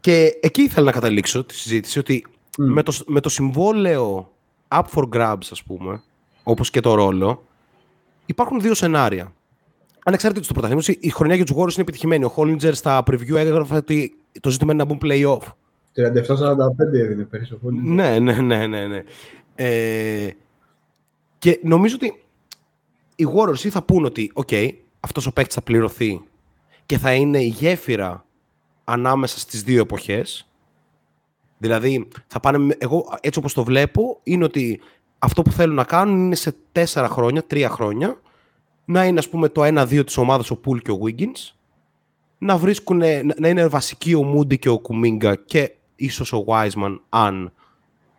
και εκεί ήθελα να καταλήξω τη συζήτηση ότι Μμ. με, το, με το συμβόλαιο up for grabs, ας πούμε, όπως και το ρόλο, υπάρχουν δύο σενάρια. Ανεξάρτητα του πρωταθλήματος, η χρονιά για τους Warriors είναι επιτυχημένη. Ο Χόλιντζερ στα preview έγραφε ότι το ζήτημα είναι να μπουν play-off. 37-45 έδινε πέρυσι ο Χόλιντ. Ναι, ναι, ναι, ναι. ναι. Ε, και νομίζω ότι οι Warriors ή θα πούν ότι okay, αυτός ο παίκτης θα πληρωθεί και θα είναι η γέφυρα ανάμεσα στις δύο εποχές. Δηλαδή, θα πάνε, με- εγώ έτσι όπως το βλέπω, είναι ότι αυτό που θέλουν να κάνουν είναι σε τέσσερα χρόνια, τρία χρόνια, να είναι ας πούμε το 1-2 της ομάδας ο Πουλ και ο Wiggins, να βρίσκουν, να, να είναι βασικοί ο Moody και ο Κουμίγκα και ίσως ο Wiseman αν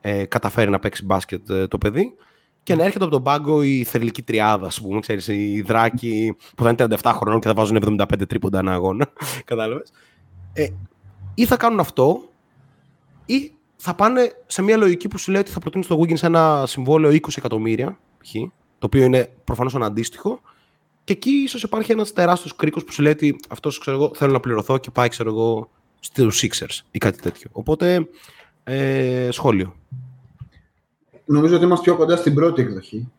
ε, καταφέρει να παίξει μπάσκετ ε, το παιδί και να έρχεται από τον πάγκο η θερλική τριάδα, ας πούμε, ξέρεις, οι δράκοι που θα είναι 37 χρονών και θα βάζουν 75 τρίποντα ένα αγώνα, κατάλαβες. Ε, ή θα κάνουν αυτό ή θα πάνε σε μια λογική που σου λέει ότι θα προτείνουν στο Wiggins ένα συμβόλαιο 20 εκατομμύρια, π.χ., το οποίο είναι προφανώς αναντίστοιχο, και εκεί ίσως υπάρχει ένας τεράστιος κρίκος που σου λέει ότι αυτός, ξέρω εγώ, θέλω να πληρωθώ και πάει, ξέρω εγώ, στους Sixers ή κάτι τέτοιο. Οπότε, ε, σχόλιο. Νομίζω ότι είμαστε πιο κοντά στην πρώτη εκδοχή.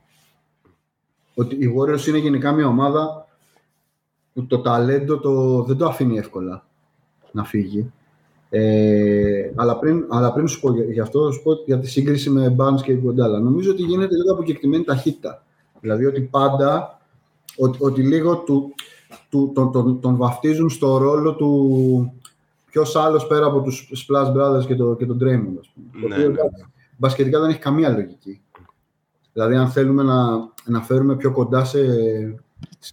Ότι οι Warriors είναι γενικά μια ομάδα που το ταλέντο το, δεν το αφήνει εύκολα να φύγει. Ε, αλλά, πριν, αλλά πριν σου πω για- γι' αυτό, θα σου πω για τη σύγκριση με Barnes και Γκοντάλα. Νομίζω ότι γίνεται λίγο από κεκτημένη ταχύτητα. Δηλαδή ότι πάντα, ότι, ότι λίγο του, του, τον, τον, τον βαφτίζουν στο ρόλο του ποιος άλλος πέρα από τους Splash Brothers και, το, και τον Draymond. Ας πούμε. Το Ναι, οποίο, ναι, εντάξει, μπασκετικά δεν έχει καμία λογική. Δηλαδή, αν θέλουμε να, να φέρουμε πιο κοντά σε,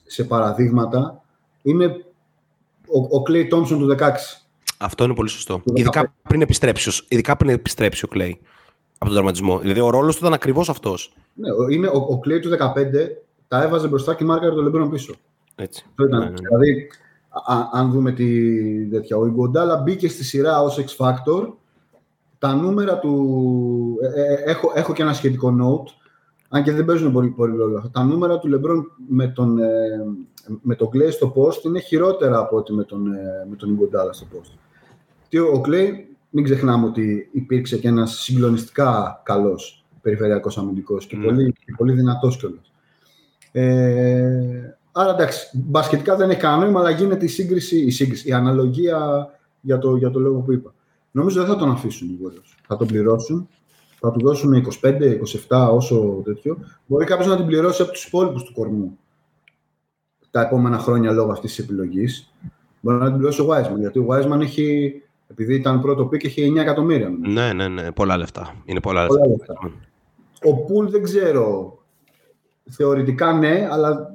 σε παραδείγματα, είναι ο, ο Clay Thompson του 16. Αυτό είναι πολύ σωστό. Το Ειδικά πριν επιστρέψει, ο- ειδικά πριν επιστρέψει ο Κλέη από τον τραυματισμό. Δηλαδή, ο ρόλος του ήταν ακριβώς αυτός. Ναι, ο- είναι, ο, ο Clay του 15 τα έβαζε μπροστά και μάρκαρε το LeBron πίσω. Έτσι. Αυτό ήταν. Ναι, ναι, ναι. Δηλαδή, α- αν δούμε τη τέτοια, ο Ιγκοντάλα μπήκε στη σειρά ως X Factor. Τα νούμερα του... ε, ε, έχω, έχω και ένα σχετικό note. αν και δεν παίζουν πολύ, πολύ ρόλο. Τα νούμερα του Λεμπρόν με τον, ε, με τον Clay στο post είναι χειρότερα από ότι με τον, ε, με τον Ιγκοντάλα στο post. Τι, ο Clay, μην ξεχνάμε ότι υπήρξε και ένας συγκλονιστικά καλός περιφερειακός αμυντικός και, Ναι. πολύ, και πολύ δυνατός κιόλας. Ε, άρα εντάξει, μπασκετικά δεν έχει κανένα νόημα, αλλά γίνεται η σύγκριση, η, σύγκριση, η αναλογία για το, για το λόγο που είπα. Νομίζω δεν θα τον αφήσουν οι Warriors. Θα τον πληρώσουν, θα του δώσουν 25-27 όσο τέτοιο. Μπορεί κάποιος να την πληρώσει από τους υπόλοιπους του κορμού τα επόμενα χρόνια λόγω αυτής της επιλογής. Μπορεί να την πληρώσει ο Wiseman. Γιατί ο Wiseman έχει, επειδή ήταν πρώτο pick, έχει 9 εκατομμύρια. νομίζω. Ναι, ναι, ναι. Πολλά λεφτά. Είναι πολλά Πολλά λεφτά. λεφτά. Ο Πουλ δεν ξέρω. Θεωρητικά ναι, αλλά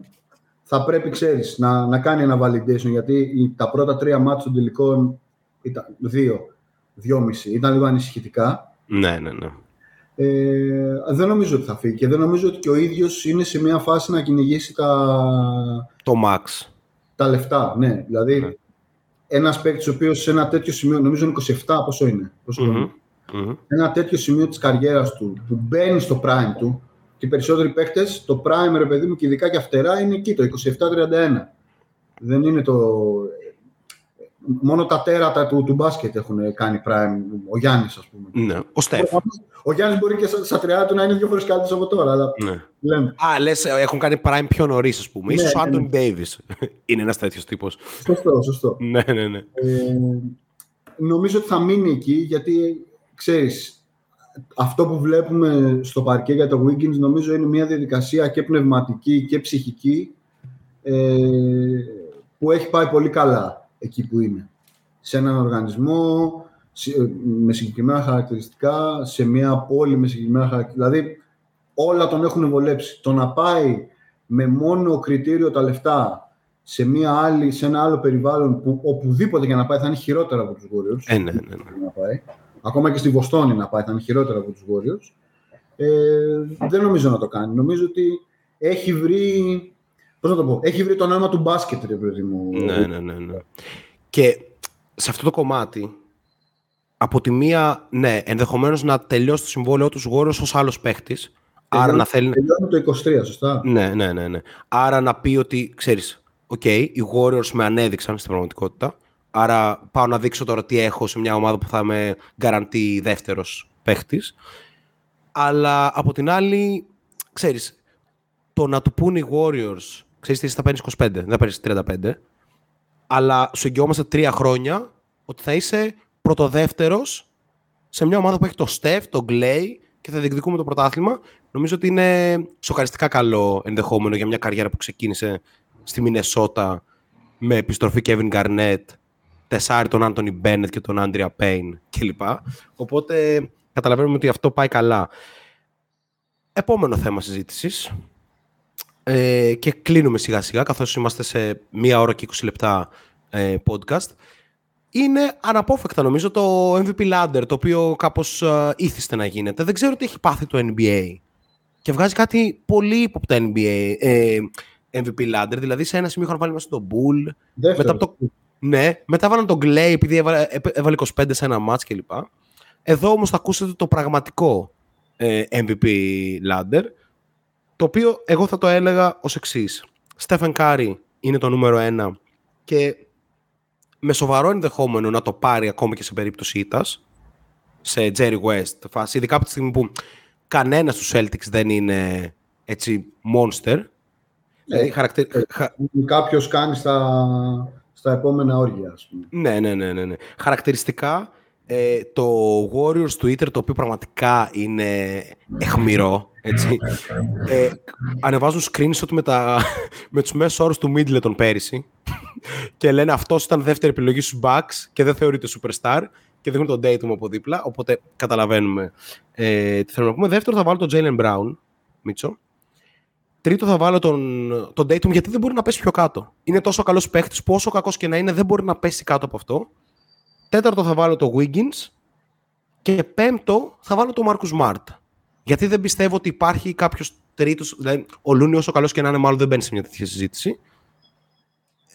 θα πρέπει, ξέρεις, να, να κάνει ένα validation, γιατί οι- τα πρώτα τρία ματς των τελικών ήταν δύο, δυόμιση, ήταν λίγο ανησυχητικά. Ναι, ναι, ναι. Ε, δεν νομίζω ότι θα φύγει και δεν νομίζω ότι και ο ίδιος είναι σε μια φάση να κυνηγήσει τα, Το Max. τα λεφτά. Ναι, δηλαδή Ναι. ένας παίκτης ο οποίος σε ένα τέτοιο σημείο, νομίζω είναι 27, πόσο είναι, πόσο Μμμ, είναι; μμμ. ένα τέτοιο σημείο της καριέρας του που μπαίνει στο prime του και οι περισσότεροι παίκτες, το prime ρε παιδί μου και ειδικά και αυτερά είναι εκεί το 27-31. Δεν είναι το... Μόνο τα τέρατα του, του μπάσκετ έχουν κάνει prime. Ο Γιάννης ας πούμε. Ναι. Ο Στεφ. Ο Γιάννης μπορεί και στα, στα 30 του να είναι δύο φορές καλύτερος από τώρα, αλλά Ναι. λέμε. Α, λες, έχουν κάνει prime πιο νωρίς, ας πούμε. Ναι, Ίσως ο ναι, Άντων ναι. Ντέιβις είναι ένας τέτοιος τύπος. Σωστό, σωστό. ναι, ναι, ναι. Ε, νομίζω ότι θα μείνει εκεί γιατί ξέρεις αυτό που βλέπουμε στο παρκέ για το Wiggins νομίζω είναι μια διαδικασία και πνευματική και ψυχική ε, που έχει πάει πολύ καλά εκεί που είναι. Σε έναν οργανισμό σε- με συγκεκριμένα χαρακτηριστικά, σε μια πόλη με συγκεκριμένα χαρακτηριστικά. Δηλαδή όλα τον έχουν βολέψει. Το να πάει με μόνο κριτήριο τα λεφτά σε, μια άλλη, σε ένα άλλο περιβάλλον που οπουδήποτε για να πάει θα είναι χειρότερα από τους Warriors. Ε, ναι, ναι, ναι. Να πάει. Ακόμα και στη Βοστόνη να πάει θα είναι χειρότερα από τους Warriors. Ε, δεν νομίζω να το κάνει. Νομίζω ότι έχει βρει... Πώς να το πω, έχει βρει το νόημα του μπάσκετ, ρε παιδί μου. Ναι, ναι, ναι, ναι. Και σε αυτό το κομμάτι, από τη μία, ναι, ενδεχομένως να τελειώσει το συμβόλαιο στους Warriors ως άλλος παίχτης. Άρα να θέλει... Τελειώνει το 23, σωστά; Ναι, ναι, ναι, ναι. Άρα να πει ότι, ξέρεις, οκ, οι Warriors με ανέδειξαν στην πραγματικότητα. Άρα πάω να δείξω τώρα τι έχω σε μια ομάδα που θα είμαι guarantee δεύτερος παίχτης. Αλλά από την άλλη, ξέρεις, το να του πούνε οι Warriors, ξέρεις τι, εσύ θα παίρνεις 25, δεν θα παίρνεις 35, αλλά σου εγγυόμαστε τρία χρόνια ότι θα είσαι πρωτοδεύτερος σε μια ομάδα που έχει το Steph, το Clay και θα διεκδικούμε το πρωτάθλημα. Νομίζω ότι είναι σοκαριστικά καλό ενδεχόμενο για μια καριέρα που ξεκίνησε στη Μινεσότα με επιστροφή Kevin Garnett, τεσάρι τον Anthony Bennett και τον Andrea Payne κλπ. Οπότε καταλαβαίνουμε ότι αυτό πάει καλά. Επόμενο θέμα συζήτησης. Ε, και κλείνουμε σιγά σιγά καθώς είμαστε σε μία ώρα και 20 λεπτά ε, podcast. Είναι αναπόφευκτα νομίζω το MVP ladder το οποίο κάπως ε, ήθιστε να γίνεται. Δεν ξέρω τι έχει πάθει το NBA και βγάζει κάτι πολύ ύποπτα NBA ε, MVP ladder. Δηλαδή σε ένα σημείο είχαν βάλει μέσα τον Bull Δεύτερο. μετά από το... Ναι, μετά βάλαν τον Clay επειδή έβαλε, έπ- έβαλε 25 σε ένα μάτς κλπ. Εδώ όμως θα ακούσετε το πραγματικό ε, MVP ladder, το οποίο εγώ θα το έλεγα ως εξής. Στέφεν Κάρι είναι το νούμερο ένα και με σοβαρό ενδεχόμενο να το πάρει ακόμα και σε περίπτωση ήττας σε Jerry West φάση, ειδικά από τη στιγμή που κανένας στους Celtics δεν είναι έτσι monster. Δηλαδή, χαρακτε- χα- Κάποιος κάνει στα, στα επόμενα όρια, ας πούμε. Ναι, ναι, ναι, ναι, ναι. Χαρακτηριστικά, ε, το Warriors Twitter, το οποίο πραγματικά είναι εχμηρό, έτσι, ε, ανεβάζουν screenshot με, τα, με τους μέσους όρους του Middleton πέρυσι και λένε αυτός ήταν δεύτερη επιλογή στους Bucks και δεν θεωρείται superstar και δείχνουν τον Dayton από δίπλα, οπότε καταλαβαίνουμε ε, τι θέλουμε να πούμε. Δεύτερο θα βάλω τον Jalen Brown, Μίτσο. Τρίτο θα βάλω τον, τον Dayton γιατί δεν μπορεί να πέσει πιο κάτω. Είναι τόσο καλός παίχτη που όσο κακός και να είναι δεν μπορεί να πέσει κάτω από αυτό. Τέταρτο θα βάλω το Wiggins. Και πέμπτο θα βάλω το Marcus Smart. Γιατί δεν πιστεύω ότι υπάρχει κάποιος τρίτος. Δηλαδή, ο Λούνι, όσο καλός και να είναι, μάλλον δεν μπαίνει σε μια τέτοια συζήτηση.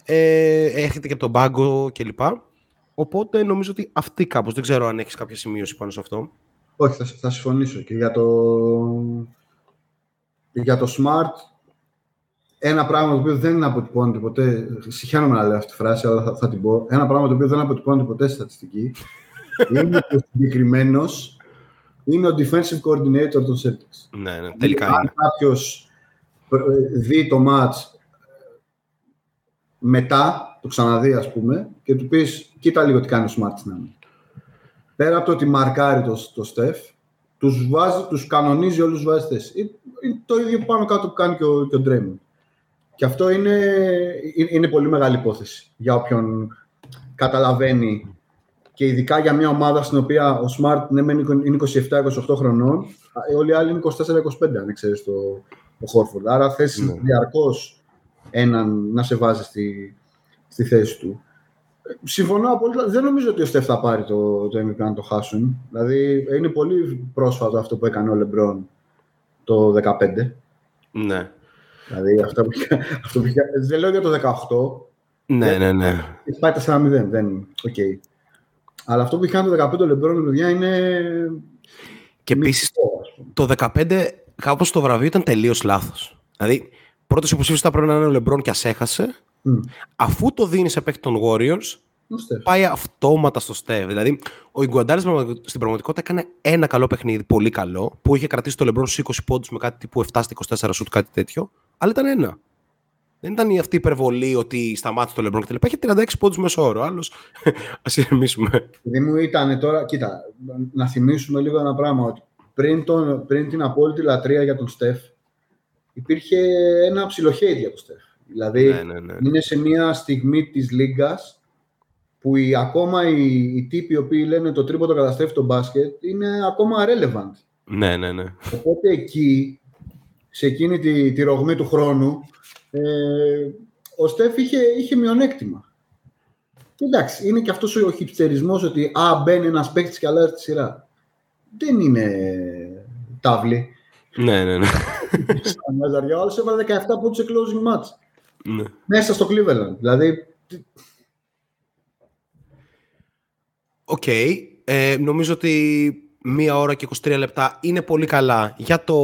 Ε, έρχεται και από τον πάγκο κλπ. Οπότε νομίζω ότι αυτή κάπως. Δεν ξέρω αν έχεις κάποια σημείωση πάνω σε αυτό. Όχι, θα, θα συμφωνήσω. Και για το, για το Smart ένα πράγμα το οποίο δεν αποτυπώνεται ποτέ. Συγχαίρομαι να λέω αυτή τη φράση, αλλά θα, θα την πω. Ένα πράγμα το οποίο δεν αποτυπώνεται ποτέ στη στατιστική είναι ότι ο συγκεκριμένος είναι ο defensive coordinator των Celtics. Ναι, ναι, τελικά Αν είναι. κάποιος δει το match μετά, το ξαναδεί ας πούμε, και του πεις, κοίτα λίγο τι κάνει ο Smart στην άμυνα. Πέρα από το ότι μαρκάρει το, το Steph, τους, βάζει, τους κανονίζει όλους τους βάζει θέση. Ε, Είναι το ίδιο πάνω κάτω που κάνει και ο, και ο Draymond. Και αυτό είναι, είναι- είναι πολύ μεγάλη υπόθεση για όποιον καταλαβαίνει και ειδικά για μια ομάδα στην οποία ο Smart ναι, μεν είναι 27-28 χρονών, ε, όλοι οι άλλοι είναι 24-25, αν ξέρεις το, το Horford. Άρα θες Ναι. διαρκώς έναν να σε βάζει στη, στη θέση του. Ε, Συμφωνώ απόλυτα. Δεν νομίζω ότι ο Στεφ θα πάρει το, το MVP αν το χάσουν. Δηλαδή είναι πολύ πρόσφατο αυτό που έκανε ο Λεμπρόν το 15. Ναι. Δηλαδή αυτό που, είχε- αυτό που είχε- δεν λέω για το 18, Ναι, ναι, ναι. έχει πάει 4-0. Δεν, οκ. Αλλά αυτό που είχε κάνει το 15 ο Λεμπρόν, παιδιά, είναι. Και επίσης μυστικό, ας πούμε. το 15 κάπως το βραβείο ήταν τελείως λάθος. Δηλαδή, πρώτος υποψήφιος θα πρέπει να είναι ο Λεμπρόν και ας έχασε. Μμ. Αφού το δίνεις σε παίκτη των Warriors, Ο Στεφ. Πάει αυτόματα στο Στεφ. Δηλαδή, ο Ιγκουοντάλα στην πραγματικότητα έκανε ένα καλό παιχνίδι, πολύ καλό, που είχε κρατήσει το Λεμπρόν στους 20 πόντους με κάτι τύπου 7 στα 24 σουτ, κάτι τέτοιο. Αλλά ήταν ένα. Δεν ήταν η αυτή η υπερβολή ότι σταμάτησε το Λεμπρόν κτλ. Είχε 36 πόντους μέσω όρο. Άλλος, ας ηρεμήσουμε. Επειδή μου ήταν τώρα, κοίτα, να θυμίσουμε λίγο ένα πράγμα. Ότι πριν, τον, πριν την απόλυτη λατρεία για τον Στεφ, υπήρχε ένα ψηλό hate για τον Στεφ. Δηλαδή, ναι, ναι, ναι. είναι σε μια στιγμή της Λίγκας που οι, ακόμα οι, οι τύποι οι οποίοι λένε το τρίποντο καταστρέφει το μπάσκετ είναι ακόμα relevant. ναι, ναι, ναι. Οπότε εκεί, σε εκείνη τη, τη ρογμή του χρόνου, ε, ο Στεφ είχε, είχε μειονέκτημα. Και εντάξει, είναι και αυτός ο χιψτερισμός ότι α, μπαίνει ένας παίκτης και αλλάζει τη σειρά. Δεν είναι τάβλη. ναι, ναι, ναι. Σαν Μαζαριά, ο άλλος έβαλε 17 πόντους σε closing match. ναι. Μέσα στο Cleveland. Δηλαδή, Οκ. Ε, νομίζω ότι μία ώρα και 23 λεπτά είναι πολύ καλά για το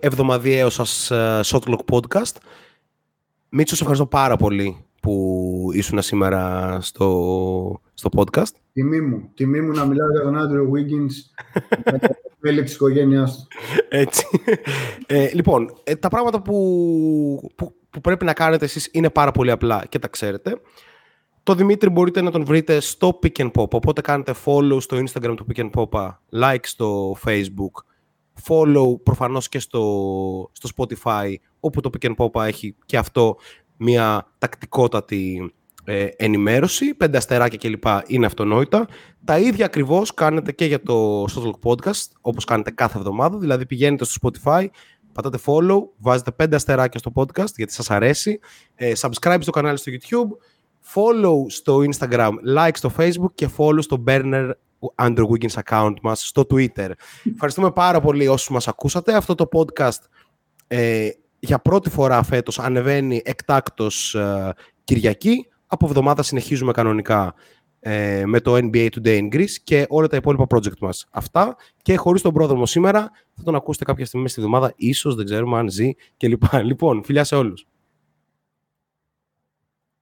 εβδομαδιαίο σας ε, Shot Clock Podcast. Μίτσο, σε ευχαριστώ πάρα πολύ που ήσουν σήμερα στο, στο podcast. τιμή μου. Τιμή μου να μιλάω για τον Andrew Wiggins με τα μέλη της οικογένειας του. Έτσι. Ε, λοιπόν, ε, τα πράγματα που, που, που πρέπει να κάνετε εσείς είναι πάρα πολύ απλά και τα ξέρετε. Το Δημήτρη μπορείτε να τον βρείτε στο Pick and Pop, οπότε κάνετε follow στο Instagram του Pick and Pop, like στο Facebook, follow προφανώς και στο, στο Spotify, όπου το Pick and Pop έχει και αυτό μια τακτικότατη ε, ενημέρωση, πέντε αστεράκια κλπ. είναι αυτονόητα. Τα ίδια ακριβώς κάνετε και για το Shotlock Podcast, όπως κάνετε κάθε εβδομάδα, δηλαδή πηγαίνετε στο Spotify, πατάτε follow, βάζετε πέντε αστεράκια στο podcast γιατί σας αρέσει, ε, subscribe στο κανάλι στο YouTube, follow στο Instagram, like στο Facebook και follow στο Burner Andrew Wiggins account μας στο Twitter. Ευχαριστούμε πάρα πολύ όσους μας ακούσατε. Αυτό το podcast ε, για πρώτη φορά φέτος ανεβαίνει εκτάκτος ε, Κυριακή. Από εβδομάδα συνεχίζουμε κανονικά ε, με το NBA Today in Greece και όλα τα υπόλοιπα project μας. Αυτά και χωρίς τον πρόδρομο σήμερα θα τον ακούσετε κάποια στιγμή στη εβδομάδα, ίσως δεν ξέρουμε αν ζει κλπ. Λοιπόν, φιλιά σε όλους.